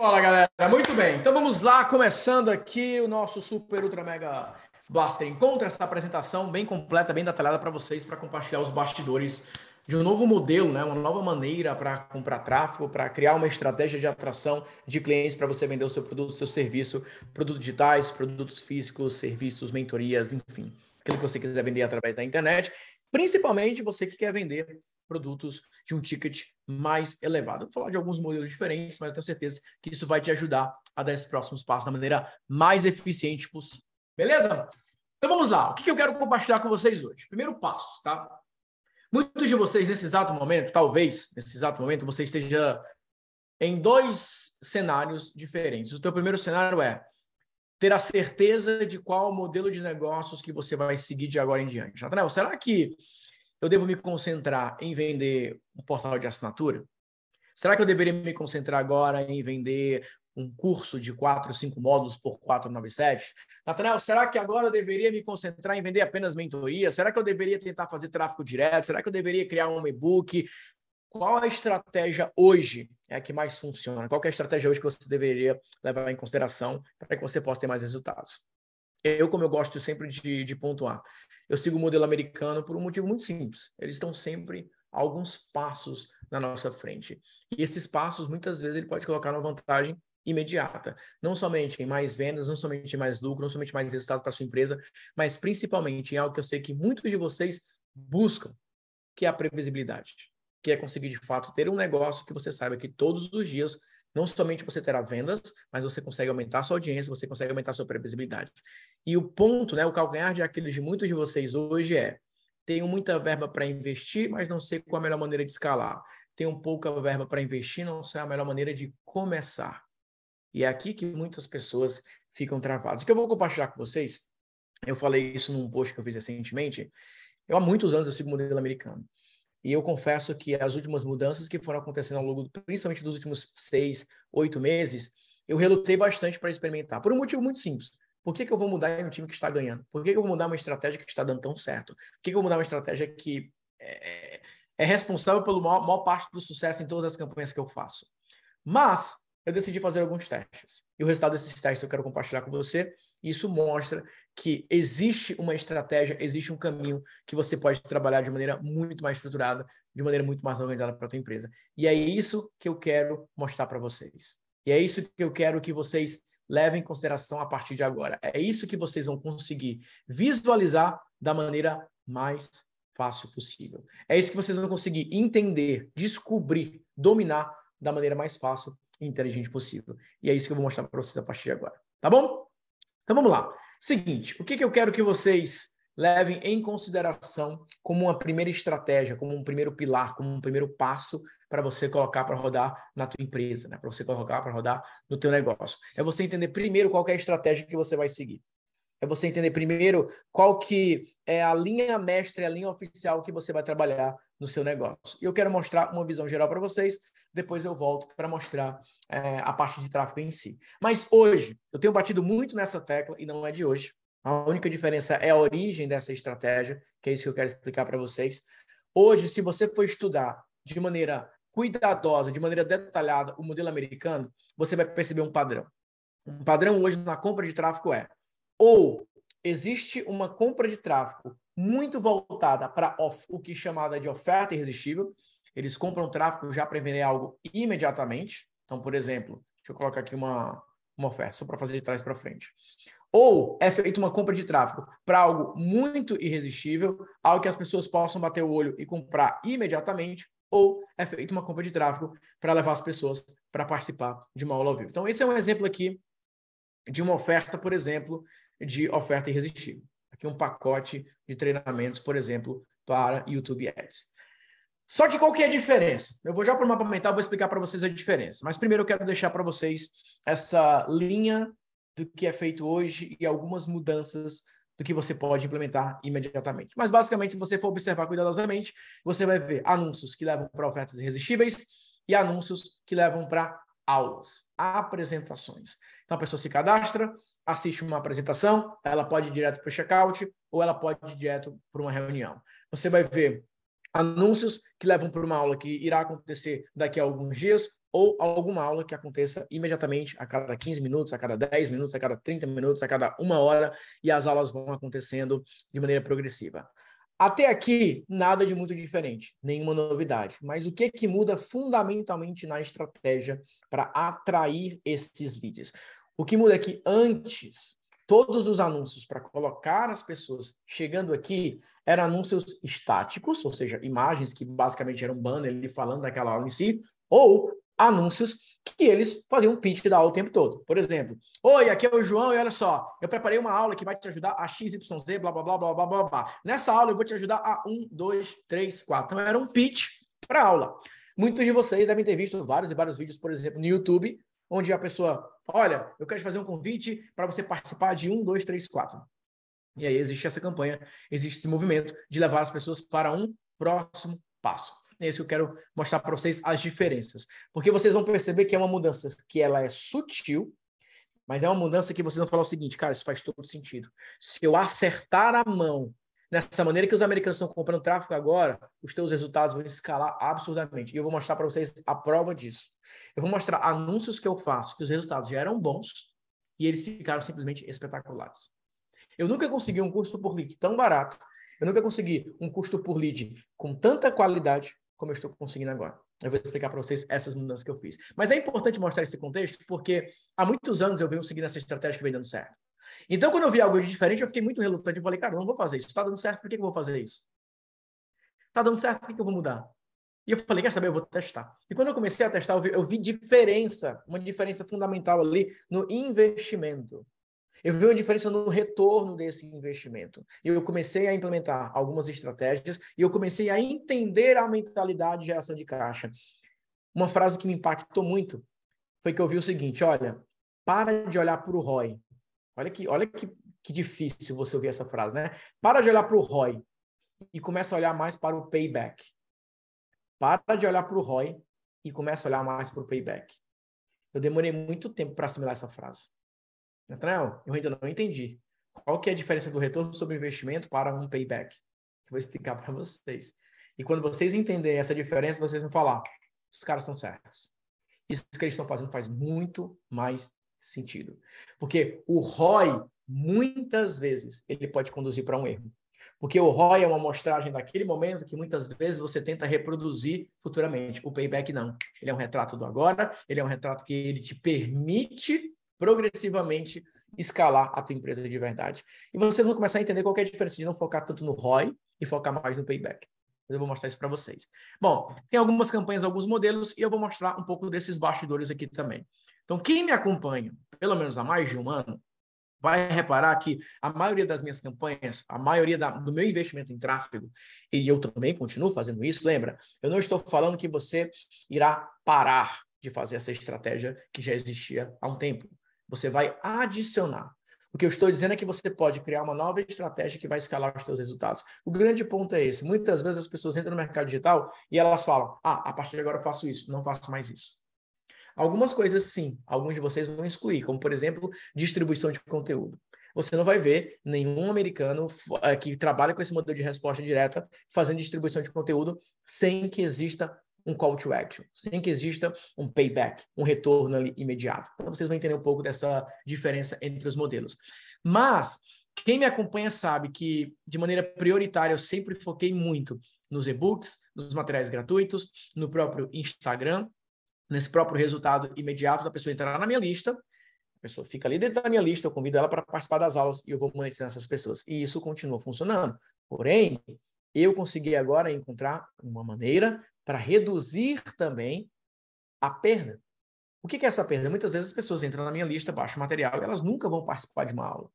Fala galera, muito bem. Então vamos lá, começando aqui o nosso Super Ultra Mega Blaster Encontra essa apresentação bem completa, bem detalhada para vocês, para compartilhar os bastidores de um novo modelo, né? uma nova maneira para comprar tráfego, para criar uma estratégia de atração de clientes para você vender o seu produto, o seu serviço, produtos digitais, produtos físicos, serviços, mentorias, enfim, aquilo que você quiser vender através da internet, principalmente você que quer vender produtos de um ticket mais elevado. vou falar de alguns modelos diferentes, mas eu tenho certeza que isso vai te ajudar a dar esses próximos passos da maneira mais eficiente possível. Beleza? Então vamos lá. O que eu quero compartilhar com vocês hoje? Primeiro passo, tá? Muitos de vocês, nesse exato momento, talvez, nesse exato momento, você esteja em dois cenários diferentes. O teu primeiro cenário é ter a certeza de qual modelo de negócios que você vai seguir de agora em diante. Nathanael, será que eu devo me concentrar em vender um portal de assinatura? Será que eu deveria me concentrar agora em vender um curso de 4, 5 módulos por 497? Nathanael, será que agora eu deveria me concentrar em vender apenas mentoria? Será que eu deveria tentar fazer tráfego direto? Será que eu deveria criar um e-book? Qual a estratégia hoje é a que mais funciona? Qual é a estratégia hoje que você deveria levar em consideração para que você possa ter mais resultados? Eu, como eu gosto sempre de, de pontuar, eu sigo o modelo americano por um motivo muito simples. Eles estão sempre alguns passos na nossa frente. E esses passos, muitas vezes, ele pode colocar uma vantagem imediata. Não somente em mais vendas, não somente em mais lucro, não somente mais resultados para sua empresa, mas principalmente em algo que eu sei que muitos de vocês buscam, que é a previsibilidade. Que é conseguir, de fato, ter um negócio que você saiba que todos os dias não somente você terá vendas, mas você consegue aumentar sua audiência, você consegue aumentar sua previsibilidade. E o ponto, né, o calcanhar de Aquiles de muitos de vocês hoje é: tenho muita verba para investir, mas não sei qual a melhor maneira de escalar. Tenho pouca verba para investir, não sei a melhor maneira de começar. E é aqui que muitas pessoas ficam travadas. O que eu vou compartilhar com vocês, eu falei isso num post que eu fiz recentemente. Eu há muitos anos eu sigo modelo americano. E eu confesso que as últimas mudanças que foram acontecendo ao longo, principalmente dos últimos seis, oito meses, eu relutei bastante para experimentar. Por um motivo muito simples. Por que, que eu vou mudar em um time que está ganhando? Por que, que eu vou mudar uma estratégia que está dando tão certo? Por que, que eu vou mudar uma estratégia que é, é responsável pela maior, maior parte do sucesso em todas as campanhas que eu faço? Mas eu decidi fazer alguns testes. E o resultado desses testes eu quero compartilhar com você. Isso mostra que existe uma estratégia, existe um caminho que você pode trabalhar de maneira muito mais estruturada, de maneira muito mais organizada para a tua empresa. E é isso que eu quero mostrar para vocês. E é isso que eu quero que vocês levem em consideração a partir de agora. É isso que vocês vão conseguir visualizar da maneira mais fácil possível. É isso que vocês vão conseguir entender, descobrir, dominar da maneira mais fácil e inteligente possível. E é isso que eu vou mostrar para vocês a partir de agora. Tá bom? Então vamos lá. Seguinte, o que, que eu quero que vocês levem em consideração como uma primeira estratégia, como um primeiro pilar, como um primeiro passo para você colocar para rodar na tua empresa, né? Para você colocar para rodar no teu negócio. É você entender primeiro qual é a estratégia que você vai seguir. É você entender primeiro qual que é a linha mestra, a linha oficial que você vai trabalhar no seu negócio. E eu quero mostrar uma visão geral para vocês, depois eu volto para mostrar é, a parte de tráfego em si. Mas hoje, eu tenho batido muito nessa tecla, e não é de hoje. A única diferença é a origem dessa estratégia, que é isso que eu quero explicar para vocês. Hoje, se você for estudar de maneira cuidadosa, de maneira detalhada, o modelo americano, você vai perceber um padrão. Um padrão hoje na compra de tráfego é ou existe uma compra de tráfego muito voltada para o que é chamada de oferta irresistível. Eles compram tráfego já para vender algo imediatamente. Então, por exemplo, deixa eu colocar aqui uma, uma oferta, só para fazer de trás para frente. Ou é feita uma compra de tráfego para algo muito irresistível, algo que as pessoas possam bater o olho e comprar imediatamente, ou é feita uma compra de tráfego para levar as pessoas para participar de uma aula ao vivo. Então, esse é um exemplo aqui de uma oferta, por exemplo, de oferta irresistível. Aqui um pacote de treinamentos, por exemplo, para YouTube Ads. Só que qual que é a diferença? Eu vou já para o mapa mental, vou explicar para vocês a diferença. Mas primeiro eu quero deixar para vocês essa linha do que é feito hoje e algumas mudanças do que você pode implementar imediatamente. Mas basicamente, se você for observar cuidadosamente, você vai ver anúncios que levam para ofertas irresistíveis e anúncios que levam para aulas, apresentações. Então a pessoa se cadastra, assiste uma apresentação, ela pode ir direto para o checkout ou ela pode ir direto para uma reunião. Você vai ver anúncios que levam para uma aula que irá acontecer daqui a alguns dias, ou alguma aula que aconteça imediatamente a cada 15 minutos, a cada 10 minutos, a cada 30 minutos, a cada uma hora, e as aulas vão acontecendo de maneira progressiva. Até aqui, nada de muito diferente, nenhuma novidade. Mas o que que muda fundamentalmente na estratégia para atrair esses leads? O que muda é que antes, todos os anúncios para colocar as pessoas chegando aqui eram anúncios estáticos, ou seja, imagens que basicamente eram um banner falando daquela aula em si, ou anúncios que eles faziam pitch da aula o tempo todo. Por exemplo, oi, aqui é o João e olha só, eu preparei uma aula que vai te ajudar a XYZ, blá, blá, blá, blá, blá, blá, blá. Nessa aula eu vou te ajudar a 1, 2, 3, 4. Então era um pitch para aula. Muitos de vocês devem ter visto vários e vários vídeos, por exemplo, no YouTube, onde a pessoa, olha, eu quero te fazer um convite para você participar de 1, 2, 3, 4. E aí existe essa campanha, existe esse movimento de levar as pessoas para um próximo passo. É isso que eu quero mostrar para vocês as diferenças. Porque vocês vão perceber que é uma mudança que ela é sutil, mas é uma mudança que vocês vão falar o seguinte, cara, isso faz todo sentido. Se eu acertar a mão nessa maneira que os americanos estão comprando tráfego agora, os teus resultados vão escalar absurdamente. E eu vou mostrar para vocês a prova disso. Eu vou mostrar anúncios que eu faço, que os resultados já eram bons e eles ficaram simplesmente espetaculares. Eu nunca consegui um custo por lead tão barato. Eu nunca consegui um custo por lead com tanta qualidade como eu estou conseguindo agora. Eu vou explicar para vocês essas mudanças que eu fiz. Mas é importante mostrar esse contexto porque há muitos anos eu venho seguindo essa estratégia que vem dando certo. Então, quando eu vi algo de diferente, eu fiquei muito relutante. Eu falei, cara, eu não vou fazer isso. Está dando certo, por que eu vou fazer isso? Está dando certo, por que eu vou mudar? E eu falei, quer saber, eu vou testar. E quando eu comecei a testar, eu vi, eu vi diferença, uma diferença fundamental ali no investimento. Eu vi uma diferença no retorno desse investimento. E eu comecei a implementar algumas estratégias e eu comecei a entender a mentalidade de geração de caixa. Uma frase que me impactou muito foi que eu vi o seguinte: olha, para de olhar para o ROI. Olha que, olha que, que difícil você ouvir essa frase, né? Para de olhar para o ROI e começa a olhar mais para o payback. Para de olhar para o ROI e começa a olhar mais para o payback. Eu demorei muito tempo para assimilar essa frase. Nathanael, eu ainda não entendi. Qual que é a diferença do retorno sobre investimento para um payback? Eu vou explicar para vocês. E quando vocês entenderem essa diferença, vocês vão falar, os caras estão certos. Isso que eles estão fazendo faz muito mais sentido. Porque o ROI, muitas vezes, ele pode conduzir para um erro. Porque o ROI é uma amostragem daquele momento que muitas vezes você tenta reproduzir futuramente. O payback não. Ele é um retrato do agora, ele é um retrato que ele te permite progressivamente escalar a tua empresa de verdade. E vocês vão começar a entender qual é a diferença de não focar tanto no ROI e focar mais no payback. Eu vou mostrar isso para vocês. Bom, tem algumas campanhas, alguns modelos, e eu vou mostrar um pouco desses bastidores aqui também. Então, quem me acompanha, pelo menos há mais de um ano, vai reparar que a maioria das minhas campanhas, a maioria da, do meu investimento em tráfego, e eu também continuo fazendo isso, lembra? Eu não estou falando que você irá parar de fazer essa estratégia que já existia há um tempo. Você vai adicionar. O que eu estou dizendo é que você pode criar uma nova estratégia que vai escalar os seus resultados. O grande ponto é esse. Muitas vezes as pessoas entram no mercado digital e elas falam: ah, a partir de agora eu faço isso, não faço mais isso. Algumas coisas sim, alguns de vocês vão excluir, como por exemplo, distribuição de conteúdo. Você não vai ver nenhum americano eh, que trabalha com esse modelo de resposta direta fazendo distribuição de conteúdo sem que exista um call to action, sem que exista um payback, um retorno ali imediato. Então vocês vão entender um pouco dessa diferença entre os modelos. Mas quem me acompanha sabe que de maneira prioritária eu sempre foquei muito nos e-books, nos materiais gratuitos, no próprio Instagram, nesse próprio resultado imediato da pessoa entrar na minha lista, a pessoa fica ali dentro da minha lista, eu convido ela para participar das aulas e eu vou monetizar essas pessoas. E isso continua funcionando. Porém, eu consegui agora encontrar uma maneira para reduzir também a perda. O que é essa perda? Muitas vezes as pessoas entram na minha lista, baixam material e elas nunca vão participar de uma aula.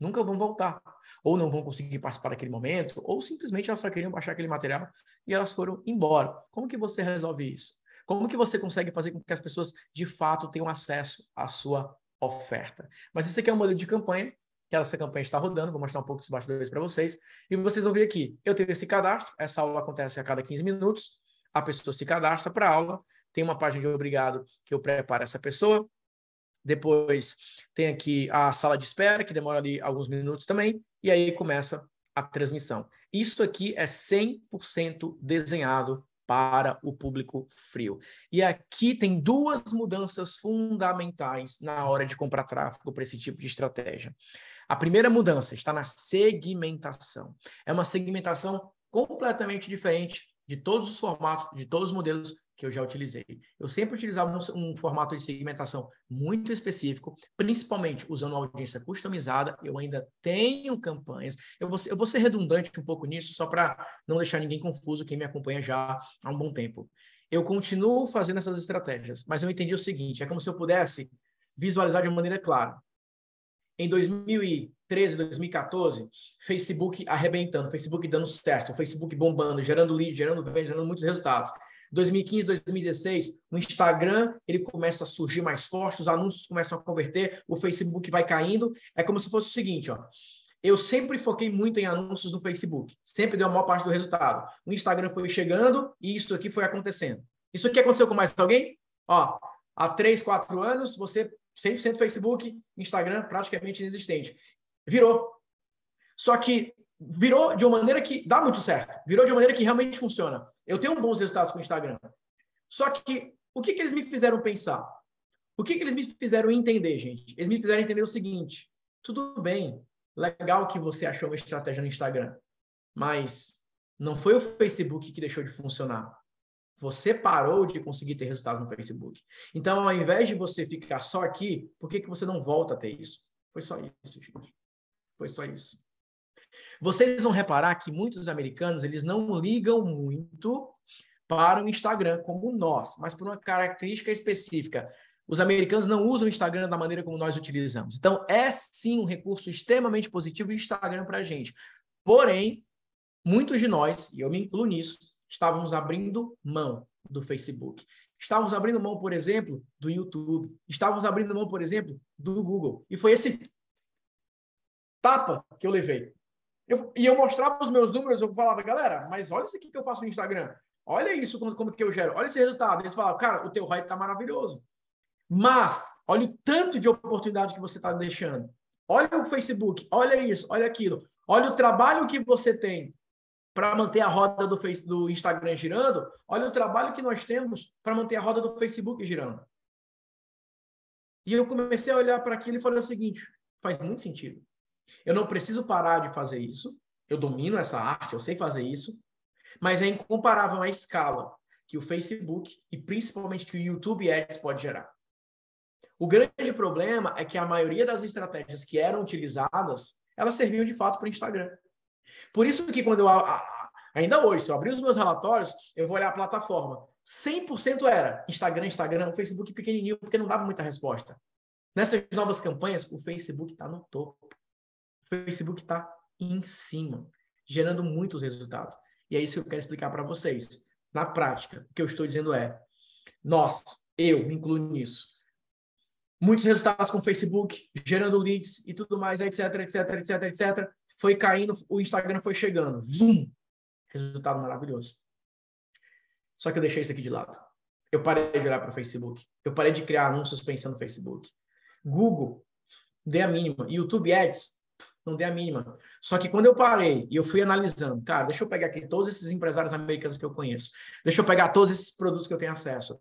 Nunca vão voltar. Ou não vão conseguir participar daquele momento, ou simplesmente elas só queriam baixar aquele material e elas foram embora. Como que você resolve isso? Como que você consegue fazer com que as pessoas de fato tenham acesso à sua oferta? Mas isso aqui é um modelo de campanha que essa campanha está rodando, vou mostrar um pouco dos bastidores para vocês, e vocês vão ver aqui, eu tenho esse cadastro, essa aula acontece a cada 15 minutos, a pessoa se cadastra para a aula, tem uma página de obrigado que eu preparo essa pessoa, depois tem aqui a sala de espera, que demora ali alguns minutos também, e aí começa a transmissão. Isso aqui é 100% desenhado para o público frio. E aqui tem duas mudanças fundamentais na hora de comprar tráfego para esse tipo de estratégia. A primeira mudança está na segmentação. É uma segmentação completamente diferente de todos os formatos, de todos os modelos que eu já utilizei. Eu sempre utilizava um, um, formato de segmentação muito específico, principalmente usando uma audiência customizada. Eu ainda tenho campanhas. Eu vou, eu vou ser redundante um pouco nisso, só para não deixar ninguém confuso, quem me acompanha já há um bom tempo. Eu continuo fazendo essas estratégias, mas eu entendi o seguinte: é como se eu pudesse visualizar de maneira clara. Em 2013, 2014, Facebook arrebentando, Facebook dando certo, Facebook bombando, gerando lead, gerando venda, gerando muitos resultados. 2015, 2016, o Instagram ele começa a surgir mais forte, os anúncios começam a converter, o Facebook vai caindo. É como se fosse o seguinte, ó. Eu sempre foquei muito em anúncios no Facebook, sempre deu a maior parte do resultado. O Instagram foi chegando e isso aqui foi acontecendo. Isso aqui aconteceu com mais alguém? Ó, há três, quatro anos, você 100% Facebook, Instagram praticamente inexistente. Virou. Só que virou de uma maneira que dá muito certo. Virou de uma maneira que realmente funciona. Eu tenho bons resultados com o Instagram. Só que o que, que eles me fizeram pensar? O que, que eles me fizeram entender, gente? Eles me fizeram entender o seguinte: tudo bem, legal que você achou uma estratégia no Instagram, mas não foi o Facebook que deixou de funcionar. Você parou de conseguir ter resultados no Facebook. Então, ao invés de você ficar só aqui, por que, que você não volta a ter isso? Foi só isso, gente. Foi só isso. Vocês vão reparar que muitos americanos eles não ligam muito para o Instagram como nós, mas por uma característica específica. Os americanos não usam o Instagram da maneira como nós utilizamos. Então, é sim um recurso extremamente positivo o Instagram para a gente. Porém, muitos de nós, e eu me incluo nisso, estávamos abrindo mão do Facebook. Estávamos abrindo mão, por exemplo, do YouTube. Estávamos abrindo mão, por exemplo, do Google. E foi esse tapa que eu levei. Eu, e eu mostrava os meus números, eu falava, galera, mas olha isso aqui que eu faço no Instagram. Olha isso, como, como que eu gero. Olha esse resultado. Eles falavam, cara, o teu ROI está maravilhoso. Mas, olha o tanto de oportunidade que você está deixando. Olha o Facebook, olha isso, olha aquilo. Olha o trabalho que você tem para manter a roda do, do Instagram girando. Olha o trabalho que nós temos para manter a roda do Facebook girando. E eu comecei a olhar para aquilo e falei o seguinte: faz muito sentido. Eu não preciso parar de fazer isso. Eu domino essa arte, eu sei fazer isso. Mas é incomparável a escala que o Facebook e principalmente que o YouTube Ads pode gerar. O grande problema é que a maioria das estratégias que eram utilizadas, elas serviam de fato para o Instagram. Por isso que quando eu ainda hoje, se eu abrir os meus relatórios, eu vou olhar a plataforma. 100% era Instagram, Instagram, Facebook pequenininho, porque não dava muita resposta. Nessas novas campanhas, o Facebook está no topo. Facebook está em cima, gerando muitos resultados. E é isso que eu quero explicar para vocês. Na prática, o que eu estou dizendo é: nós, eu me incluo nisso. Muitos resultados com Facebook, gerando leads e tudo mais, etc, etc, etc, etc. Foi caindo, o Instagram foi chegando. Zoom! Resultado maravilhoso. Só que eu deixei isso aqui de lado. Eu parei de olhar para o Facebook. Eu parei de criar anúncios pensando no Facebook. Google, dê a mínima. YouTube Ads, não dei a mínima. Só que quando eu parei e eu fui analisando, cara, deixa eu pegar aqui todos esses empresários americanos que eu conheço, deixa eu pegar todos esses produtos que eu tenho acesso.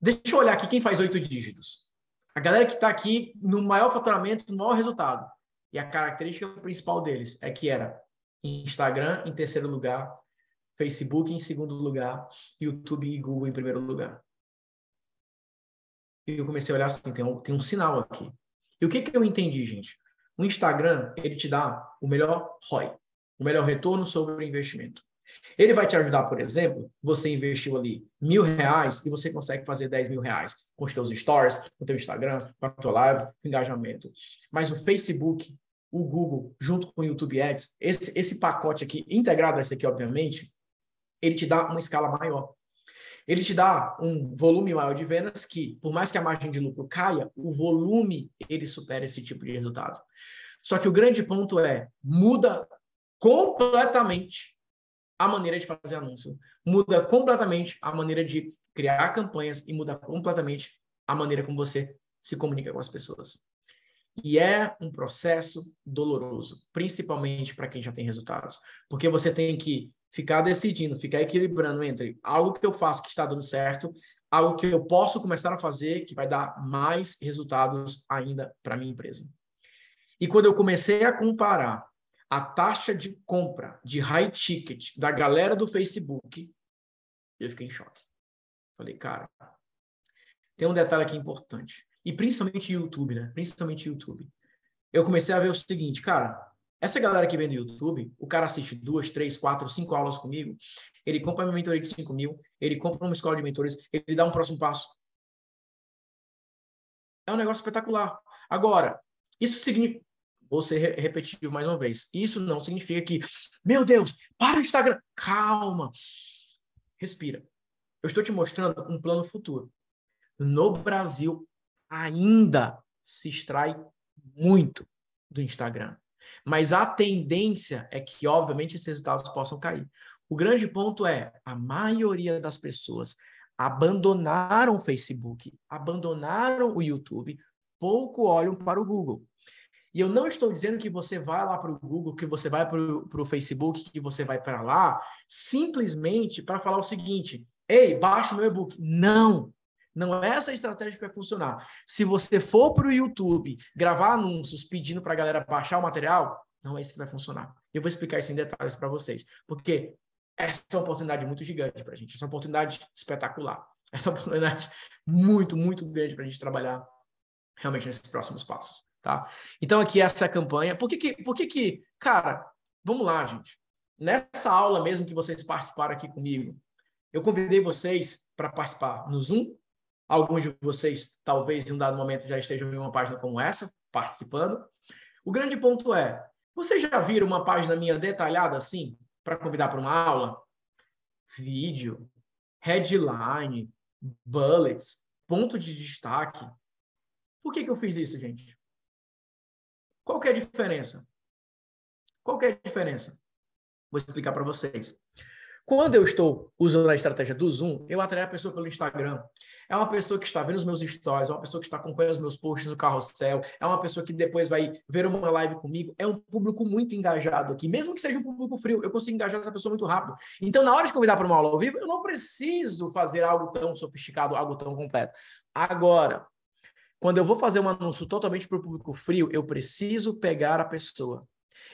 Deixa eu olhar aqui quem faz oito dígitos. A galera que está aqui no maior faturamento, no maior resultado. E a característica principal deles é que era Instagram em terceiro lugar, Facebook em segundo lugar, YouTube e Google em primeiro lugar. E eu comecei a olhar assim, tem um, tem um sinal aqui. E o que, que eu entendi, gente? O Instagram, ele te dá o melhor ROI, o melhor retorno sobre o investimento. Ele vai te ajudar, por exemplo, você investiu ali mil reais e você consegue fazer 10 mil reais com os teus stories, com o teu Instagram, com a tua live, com engajamento. Mas o Facebook, o Google, junto com o YouTube Ads, esse, esse pacote aqui, integrado a esse aqui, obviamente, ele te dá uma escala maior ele te dá um volume maior de vendas que, por mais que a margem de lucro caia, o volume ele supera esse tipo de resultado. Só que o grande ponto é muda completamente a maneira de fazer anúncio, muda completamente a maneira de criar campanhas e muda completamente a maneira como você se comunica com as pessoas. E é um processo doloroso, principalmente para quem já tem resultados, porque você tem que ficar decidindo, ficar equilibrando entre algo que eu faço que está dando certo, algo que eu posso começar a fazer que vai dar mais resultados ainda para minha empresa. E quando eu comecei a comparar a taxa de compra de high ticket da galera do Facebook, eu fiquei em choque. Falei, cara, tem um detalhe aqui importante. E principalmente YouTube, né? Principalmente YouTube. Eu comecei a ver o seguinte, cara, essa galera que vem do YouTube, o cara assiste duas, três, quatro, cinco aulas comigo, ele compra uma mentoria de 5 mil, ele compra uma escola de mentores, ele dá um próximo passo. É um negócio espetacular. Agora, isso significa. Vou ser repetitivo mais uma vez. Isso não significa que, meu Deus, para o Instagram. Calma. Respira. Eu estou te mostrando um plano futuro. No Brasil, ainda se extrai muito do Instagram. Mas a tendência é que, obviamente, esses resultados possam cair. O grande ponto é, a maioria das pessoas abandonaram o Facebook, abandonaram o YouTube, pouco olham para o Google. E eu não estou dizendo que você vai lá para o Google, que você vai para o Facebook, que você vai para lá, simplesmente para falar o seguinte: ei, baixa o meu e-book. Não! Não é essa estratégia que vai funcionar. Se você for para o YouTube gravar anúncios pedindo para a galera baixar o material, não é isso que vai funcionar. Eu vou explicar isso em detalhes para vocês. Porque essa é uma oportunidade muito gigante para a gente. Essa é uma oportunidade espetacular. Essa é uma oportunidade muito, muito grande para a gente trabalhar realmente nesses próximos passos. Tá? Então, aqui essa é campanha. Por que que, por que que, cara, vamos lá, gente. Nessa aula mesmo que vocês participaram aqui comigo, eu convidei vocês para participar no Zoom, Alguns de vocês, talvez, em um dado momento, já estejam em uma página como essa, participando. O grande ponto é: vocês já viram uma página minha detalhada assim, para convidar para uma aula? Vídeo, headline, bullets, ponto de destaque. Por que, que eu fiz isso, gente? Qual é a diferença? Qual é a diferença? Vou explicar para vocês. Quando eu estou usando a estratégia do Zoom, eu atraio a pessoa pelo Instagram. É uma pessoa que está vendo os meus stories, é uma pessoa que está acompanhando os meus posts no carrossel, é uma pessoa que depois vai ver uma live comigo. É um público muito engajado aqui. Mesmo que seja um público frio, eu consigo engajar essa pessoa muito rápido. Então, na hora de convidar para uma aula ao vivo, eu não preciso fazer algo tão sofisticado, algo tão completo. Agora, quando eu vou fazer um anúncio totalmente para o público frio, eu preciso pegar a pessoa.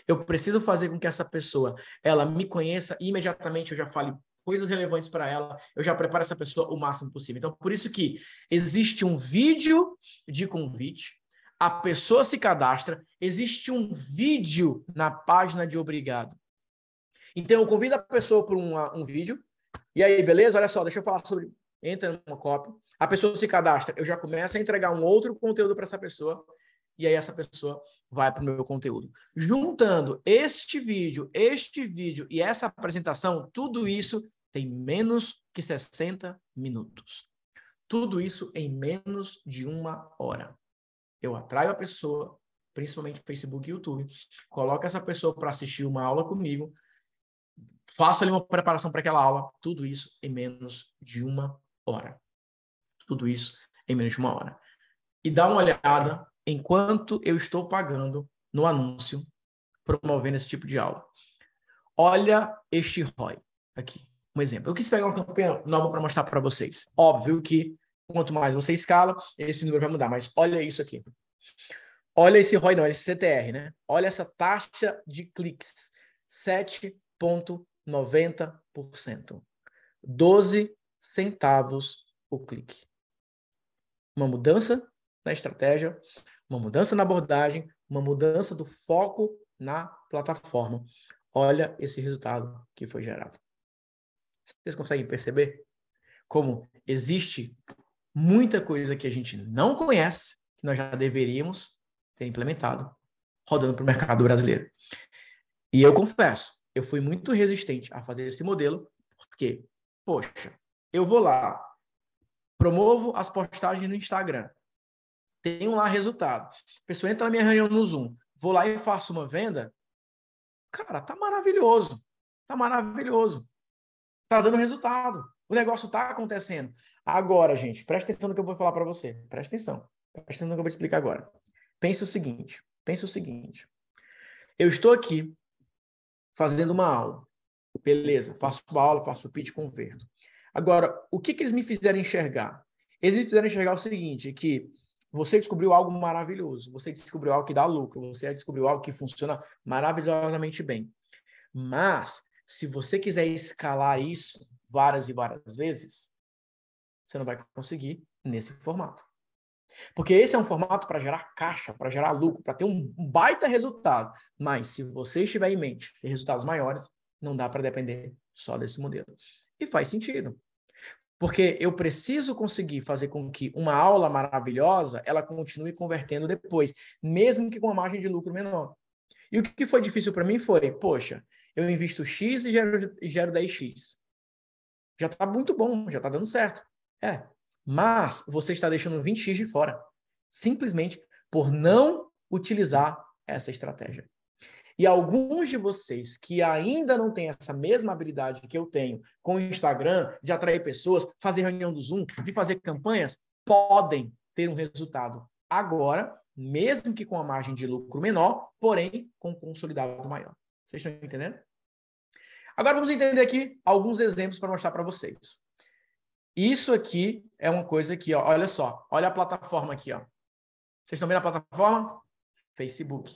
Eu preciso fazer com que essa pessoa ela me conheça e imediatamente eu já fale coisas relevantes para ela, eu já preparo essa pessoa o máximo possível. Então, por isso que existe um vídeo de convite, a pessoa se cadastra, existe um vídeo na página de obrigado. Então, eu convido a pessoa por um, vídeo, e aí, beleza? Olha só, deixa eu falar sobre. Entra numa cópia, a pessoa se cadastra, eu já começo a entregar um outro conteúdo para essa pessoa, e aí essa pessoa vai para o meu conteúdo. Juntando este vídeo, este vídeo e essa apresentação, tudo isso tem menos que 60 minutos. Tudo isso em menos de uma hora. Eu atraio a pessoa, principalmente Facebook e YouTube, coloco essa pessoa para assistir uma aula comigo, faço ali uma preparação para aquela aula, tudo isso em menos de uma hora. Tudo isso em menos de uma hora. E dá uma olhada enquanto eu estou pagando no anúncio promovendo esse tipo de aula. Olha este ROI aqui um exemplo. Eu quis pegar uma campanha nova para mostrar para vocês. Óbvio que quanto mais você escala, esse número vai mudar, mas olha isso aqui. Olha esse ROI, não, esse CTR, né? Olha essa taxa de cliques, 7,90%. 12 centavos o clique. Uma mudança na estratégia, uma mudança na abordagem, uma mudança do foco na plataforma. Olha esse resultado que foi gerado. Vocês conseguem perceber como existe muita coisa que a gente não conhece, que nós já deveríamos ter implementado, rodando para o mercado brasileiro. E eu confesso, eu fui muito resistente a fazer esse modelo, porque, poxa, eu vou lá, promovo as postagens no Instagram, tenho lá resultado. A pessoa entra na minha reunião no Zoom, vou lá e faço uma venda. Cara, tá maravilhoso. Tá maravilhoso. Tá dando resultado. O negócio tá acontecendo. Agora, gente, presta atenção no que eu vou falar para você. Presta atenção. Presta atenção no que eu vou te explicar agora. Pense o seguinte. Pense o seguinte. Eu estou aqui fazendo uma aula. Beleza, faço aula, faço pitch, converto. Agora, o que, que eles me fizeram enxergar? Eles me fizeram enxergar o seguinte, que você descobriu algo maravilhoso, você descobriu algo que dá lucro, você descobriu algo que funciona maravilhosamente bem. Mas, se você quiser escalar isso várias e várias vezes, você não vai conseguir nesse formato. Porque esse é um formato para gerar caixa, para gerar lucro, para ter um baita resultado. Mas se você estiver em mente ter resultados maiores, não dá para depender só desse modelo. E faz sentido. Porque eu preciso conseguir fazer com que uma aula maravilhosa ela continue convertendo depois, mesmo que com uma margem de lucro menor. E o que foi difícil para mim foi, poxa, eu invisto X e gero, gero 10X. Já está muito bom, já está dando certo. É, mas você está deixando 20x de fora, simplesmente por não utilizar essa estratégia. E alguns de vocês que ainda não têm essa mesma habilidade que eu tenho com o Instagram, de atrair pessoas, fazer reunião do Zoom, de fazer campanhas, podem ter um resultado agora, mesmo que com a margem de lucro menor, porém com um consolidado maior. Vocês estão entendendo? Agora vamos entender aqui alguns exemplos para mostrar para vocês. Isso aqui é uma coisa que, ó, olha só, olha a plataforma aqui, ó. Vocês estão vendo a plataforma? Facebook.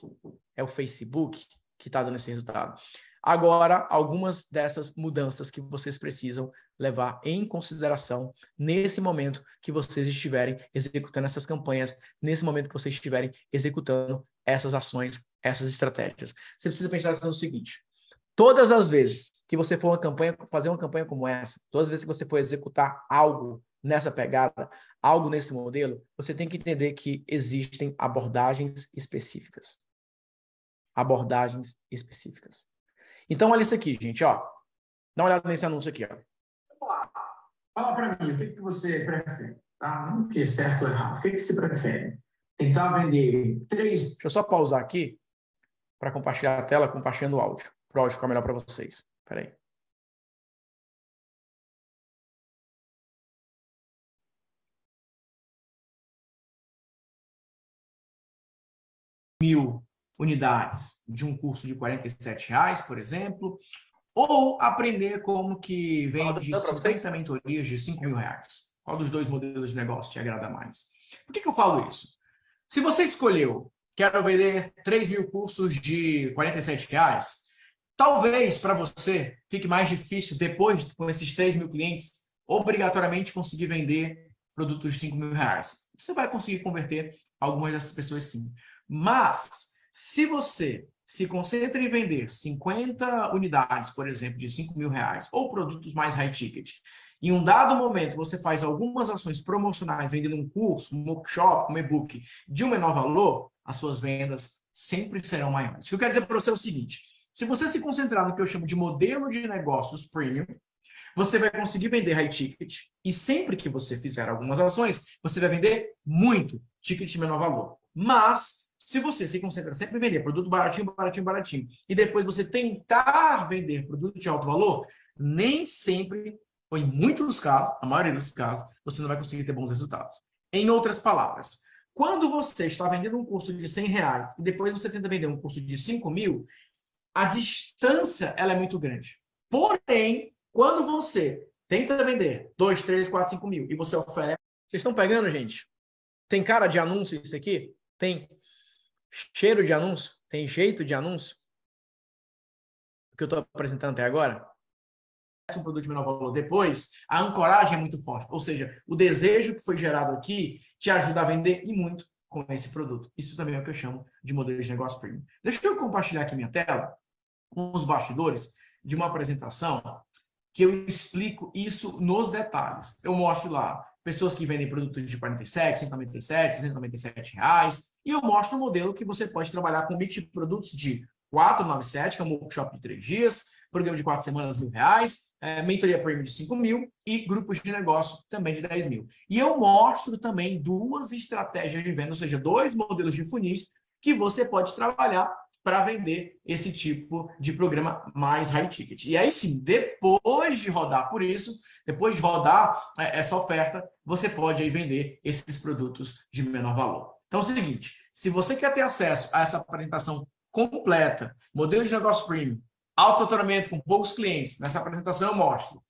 É o Facebook que está dando esse resultado. Agora, algumas dessas mudanças que vocês precisam levar em consideração nesse momento que vocês estiverem executando essas campanhas, nesse momento que vocês estiverem executando essas ações, essas estratégias. Você precisa pensar no seguinte: todas as vezes que você for uma campanha, fazer uma campanha como essa, todas as vezes que você for executar algo nessa pegada, algo nesse modelo, você tem que entender que existem abordagens específicas. Abordagens específicas. Então, olha isso aqui, gente, ó. Dá uma olhada nesse anúncio aqui, ó. Fala para mim, o que, que você prefere? Tá? Não que é certo ou errado. O que, que você prefere? Tentar vender três. Deixa eu só pausar aqui para compartilhar a tela, compartilhando o áudio. Para o áudio ficar melhor para vocês. Peraí. Mil unidades de um curso de 47 reais, por exemplo, ou aprender como que vende 50 mentorias de 5 mil reais. Qual dos dois modelos de negócio te agrada mais? Por que, que eu falo isso? Se você escolheu, quero vender 3 mil cursos de 47 reais, Talvez para você fique mais difícil, depois com esses 3 mil clientes, obrigatoriamente conseguir vender produtos de 5 mil reais. Você vai conseguir converter algumas dessas pessoas sim. Mas, se você se concentra em vender 50 unidades, por exemplo, de 5 mil reais, ou produtos mais high ticket, em um dado momento você faz algumas ações promocionais vendendo um curso, um workshop, um e-book de um menor valor, as suas vendas sempre serão maiores. O que eu quero dizer para você é o seguinte: se você se concentrar no que eu chamo de modelo de negócios premium, você vai conseguir vender high ticket e sempre que você fizer algumas ações, você vai vender muito ticket de menor valor. Mas se você se concentra sempre em vender produto baratinho, baratinho, baratinho, e depois você tentar vender produto de alto valor, nem sempre, ou em muitos casos, a maioria dos casos, você não vai conseguir ter bons resultados. Em outras palavras, quando você está vendendo um curso de 100 reais e depois você tenta vender um curso de 5 mil, a distância ela é muito grande. Porém, quando você tenta vender 2, 3, 4, 5 mil e você oferece. Vocês estão pegando, gente? Tem cara de anúncio isso aqui? Tem cheiro de anúncio? Tem jeito de anúncio? O que eu estou apresentando até agora? um produto de menor valor depois, a ancoragem é muito forte. Ou seja, o desejo que foi gerado aqui te ajuda a vender e muito com esse produto. Isso também é o que eu chamo de modelo de negócio premium. Deixa eu compartilhar aqui minha tela com os bastidores de uma apresentação que eu explico isso nos detalhes. Eu mostro lá pessoas que vendem produtos de 47, 197, 197 reais, e eu mostro um modelo que você pode trabalhar com mix de produtos de 497, que é um workshop de três dias, programa de quatro semanas, mil reais, é, mentoria premium de 5 mil e grupos de negócio também de 10 mil. E eu mostro também duas estratégias de venda, ou seja, dois modelos de funis que você pode trabalhar para vender esse tipo de programa mais high ticket. E aí sim, depois de rodar por isso, depois de rodar é, essa oferta, você pode aí vender esses produtos de menor valor. Então é o seguinte, se você quer ter acesso a essa apresentação completa, modelo de negócio premium, autoaturamento com poucos clientes. Nessa apresentação eu mostro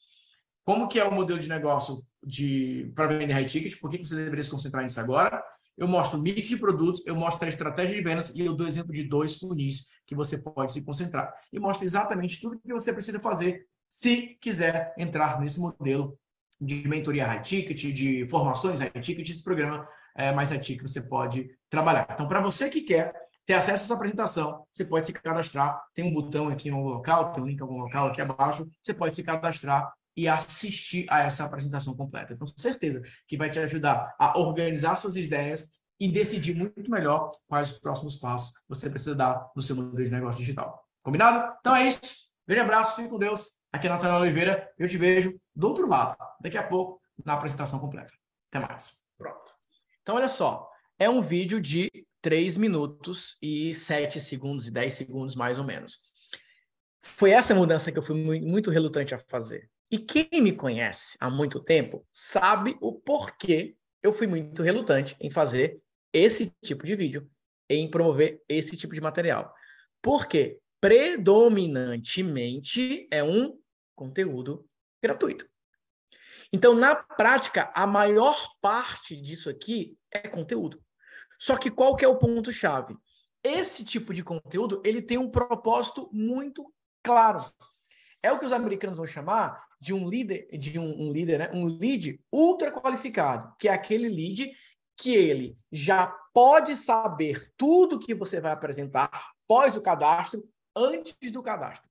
como que é o modelo de negócio de para vender high ticket, por que você deveria se concentrar nisso agora. Eu mostro o mix de produtos, eu mostro a estratégia de vendas e eu dou exemplo de dois funis que você pode se concentrar. E mostro exatamente tudo que você precisa fazer se quiser entrar nesse modelo de mentoria high ticket, de formações high ticket, esse programa é, mais high ticket você pode trabalhar. Então, para você que quer ter acesso a essa apresentação, você pode se cadastrar. Tem um botão aqui no local, tem um link em algum local aqui abaixo. Você pode se cadastrar e assistir a essa apresentação completa. Com certeza que vai te ajudar a organizar suas ideias e decidir muito melhor quais os próximos passos você precisa dar no seu modelo de negócio digital. Combinado? Então é isso. Grande abraço, fique com Deus. Aqui é Nathanael Oliveira. Eu te vejo do outro lado, daqui a pouco, na apresentação completa. Até mais. Pronto. Então, olha só. É um vídeo de 3 minutos e 7 segundos e 10 segundos, mais ou menos. Foi essa mudança que eu fui muito relutante a fazer. E quem me conhece há muito tempo sabe o porquê eu fui muito relutante em fazer esse tipo de vídeo, em promover esse tipo de material. Porque predominantemente é um conteúdo gratuito. Então, na prática, a maior parte disso aqui é conteúdo. Só que qual que é o ponto chave? Esse tipo de conteúdo, ele tem um propósito muito claro. É o que os americanos vão chamar de um líder, de um, um líder, né? Um lead ultra qualificado, que é aquele lead que ele já pode saber tudo que você vai apresentar pós o cadastro, antes do cadastro.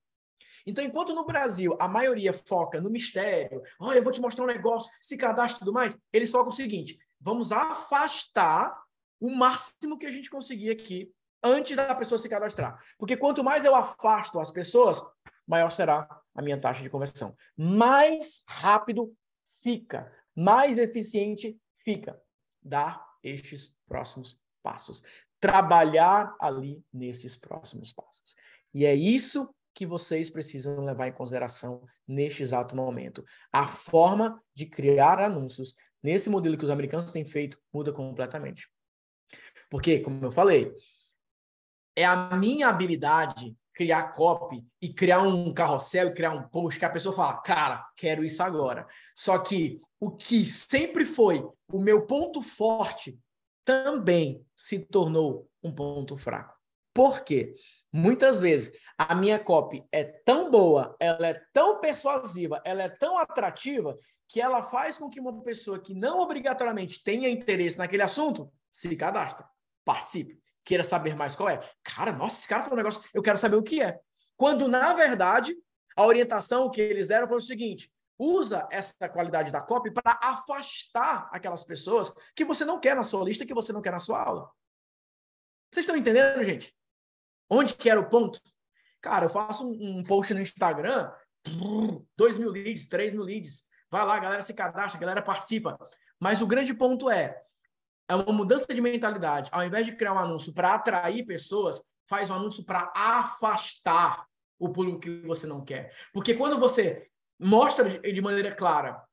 Então, enquanto no Brasil a maioria foca no mistério, olha, eu vou te mostrar um negócio, se cadastra e tudo mais, eles focam o seguinte: vamos afastar o máximo que a gente conseguir aqui antes da pessoa se cadastrar. Porque quanto mais eu afasto as pessoas, maior será a minha taxa de conversão. Mais rápido fica, mais eficiente fica. Dar estes próximos passos. Trabalhar ali nesses próximos passos. E é isso que vocês precisam levar em consideração neste exato momento. A forma de criar anúncios nesse modelo que os americanos têm feito muda completamente. Porque, como eu falei, é a minha habilidade criar copy e criar um carrossel e criar um post que a pessoa fala, cara, quero isso agora. Só que o que sempre foi o meu ponto forte também se tornou um ponto fraco. Por quê? Muitas vezes a minha copy é tão boa, ela é tão persuasiva, ela é tão atrativa que ela faz com que uma pessoa que não obrigatoriamente tenha interesse naquele assunto se cadastre, participe queira saber mais qual é. Cara, nossa, esse cara falou um negócio, eu quero saber o que é. Quando, na verdade, a orientação que eles deram foi o seguinte: usa essa qualidade da copy para afastar aquelas pessoas que você não quer na sua lista, que você não quer na sua aula. Vocês estão entendendo, gente? Onde que era o ponto? Cara, eu faço um, um post no Instagram, 2 mil leads, 3 mil leads. Vai lá, galera se cadastra, galera participa. Mas o grande ponto é, é uma mudança de mentalidade. Ao invés de criar um anúncio para atrair pessoas, faz um anúncio para afastar o público que você não quer. Porque quando você mostra de maneira clara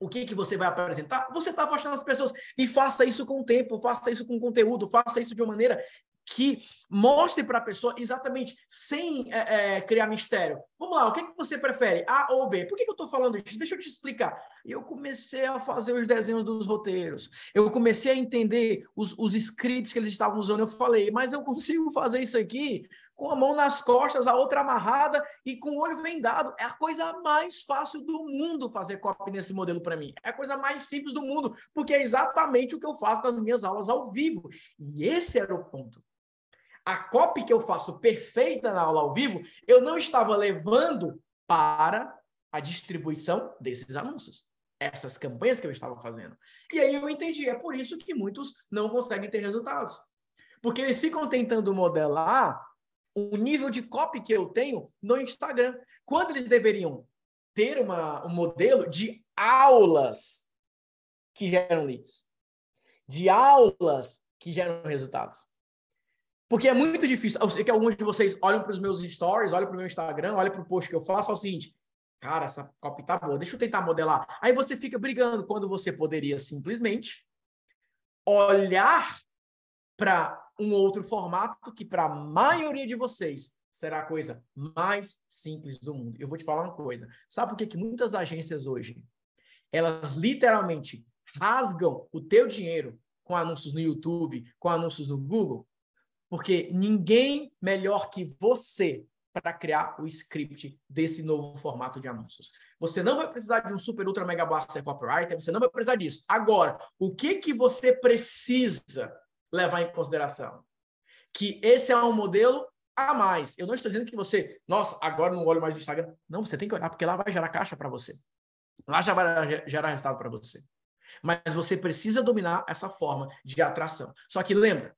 o que, que você vai apresentar, você está afastando as pessoas. E faça isso com o tempo, faça isso com conteúdo, faça isso de uma maneira que mostre para a pessoa exatamente, sem é, é, criar mistério. Vamos lá, o que, que você prefere, A ou B? Por que, que eu estou falando isso? Deixa eu te explicar. Eu comecei a fazer os desenhos dos roteiros, eu comecei a entender os, os scripts que eles estavam usando. Eu falei, mas eu consigo fazer isso aqui com a mão nas costas, a outra amarrada e com o olho vendado. É a coisa mais fácil do mundo fazer copy nesse modelo para mim. É a coisa mais simples do mundo, porque é exatamente o que eu faço nas minhas aulas ao vivo. E esse era o ponto a copy que eu faço perfeita na aula ao vivo, eu não estava levando para a distribuição desses anúncios, essas campanhas que eu estava fazendo. E aí eu entendi, é por isso que muitos não conseguem ter resultados. Porque eles ficam tentando modelar o nível de copy que eu tenho no Instagram, quando eles deveriam ter uma, um modelo de aulas que geram leads, de aulas que geram resultados. Porque é muito difícil. Eu sei que alguns de vocês olham para os meus stories, olham para o meu Instagram, olham para o post que eu faço, é o seguinte, cara, essa copy tá boa, deixa eu tentar modelar. Aí você fica brigando quando você poderia simplesmente olhar para um outro formato que para a maioria de vocês será a coisa mais simples do mundo. Eu vou te falar uma coisa. Sabe por que, que muitas agências hoje, elas literalmente rasgam o teu dinheiro com anúncios no YouTube, com anúncios no Google? Porque ninguém melhor que você para criar o script desse novo formato de anúncios. Você não vai precisar de um super ultra mega blaster copywriter, você não vai precisar disso. Agora, o que que você precisa levar em consideração? Que esse é um modelo a mais. Eu não estou dizendo que você, nossa, agora não olho mais o Instagram. Não, você tem que olhar porque lá vai gerar caixa para você. Lá já vai gerar resultado para você. Mas você precisa dominar essa forma de atração. Só que lembra,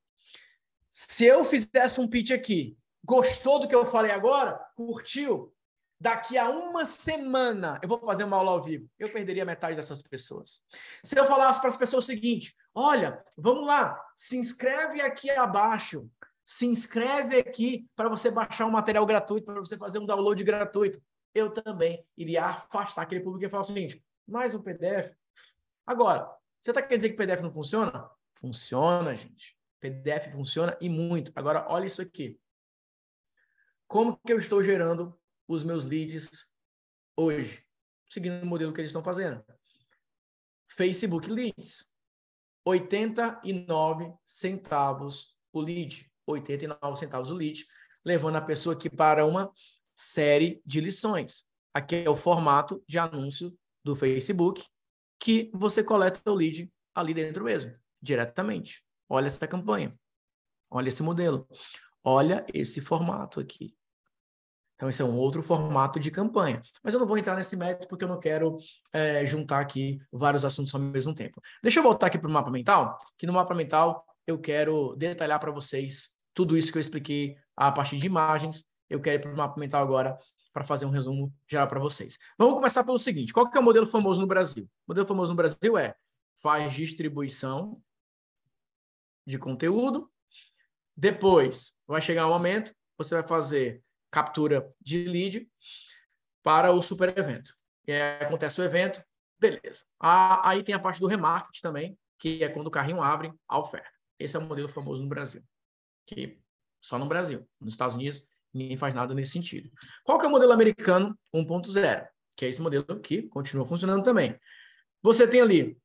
se eu fizesse um pitch aqui, gostou do que eu falei agora, curtiu, daqui a uma semana eu vou fazer uma aula ao vivo, eu perderia metade dessas pessoas. Se eu falasse para as pessoas o seguinte: olha, vamos lá, se inscreve aqui abaixo, se inscreve aqui para você baixar um material gratuito, para você fazer um download gratuito. Eu também iria afastar aquele público e falar o seguinte: mais um PDF. Agora, você está querendo dizer que PDF não funciona? Funciona, gente. PDF funciona e muito. Agora, olha isso aqui. Como que eu estou gerando os meus leads hoje? Seguindo o modelo que eles estão fazendo. Facebook Leads. 89 centavos o lead. 89 centavos o lead, levando a pessoa aqui para uma série de lições. Aqui é o formato de anúncio do Facebook que você coleta o lead ali dentro mesmo, diretamente. Olha essa campanha. Olha esse modelo. Olha esse formato aqui. Então, esse é um outro formato de campanha. Mas eu não vou entrar nesse método porque eu não quero é, juntar aqui vários assuntos ao mesmo tempo. Deixa eu voltar aqui para o mapa mental, que no mapa mental eu quero detalhar para vocês tudo isso que eu expliquei a partir de imagens. Eu quero ir para o mapa mental agora para fazer um resumo geral para vocês. Vamos começar pelo seguinte: qual que é o modelo famoso no Brasil? O modelo famoso no Brasil é faz distribuição de conteúdo. Depois vai chegar um momento, você vai fazer captura de lead para o super evento. E aí acontece o evento, beleza. Aí tem a parte do remarketing também, que é quando o carrinho abre a oferta. Esse é o modelo famoso no Brasil. Que só no Brasil. Nos Estados Unidos, ninguém faz nada nesse sentido. Qual que é o modelo americano 1.0? Que é esse modelo que continua funcionando também. Você tem ali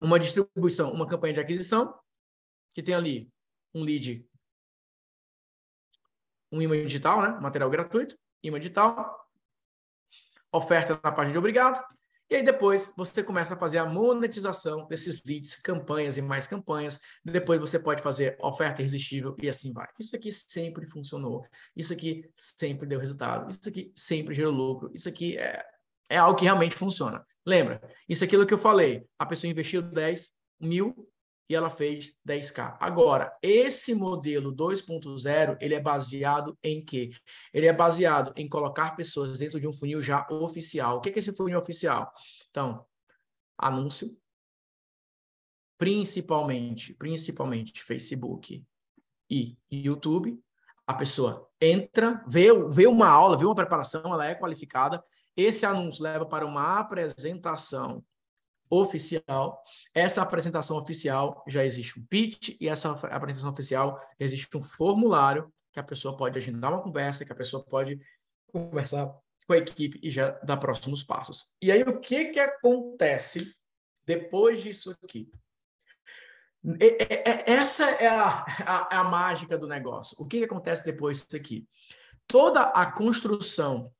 uma distribuição, uma campanha de aquisição, que tem ali um lead, um imã digital, né? material gratuito, imã digital, oferta na página de obrigado, e aí depois você começa a fazer a monetização desses leads, campanhas e mais campanhas. Depois você pode fazer oferta irresistível e assim vai. Isso aqui sempre funcionou. Isso aqui sempre deu resultado. Isso aqui sempre gerou lucro. Isso aqui é, é algo que realmente funciona. Lembra? Isso é aquilo que eu falei. A pessoa investiu 10 mil e ela fez 10k. Agora, esse modelo 2.0, ele é baseado em quê? Ele é baseado em colocar pessoas dentro de um funil já oficial. O que é esse funil oficial? Então, anúncio, principalmente, principalmente Facebook e YouTube. A pessoa entra, vê, vê uma aula, vê uma preparação, ela é qualificada. Esse anúncio leva para uma apresentação oficial. Essa apresentação oficial já existe um pitch e essa apresentação oficial existe um formulário que a pessoa pode agendar uma conversa, que a pessoa pode conversar com a equipe e já dar próximos passos. E aí o que que acontece depois disso aqui? Essa é a, a, a mágica do negócio. O que, que acontece depois disso aqui? Toda a construção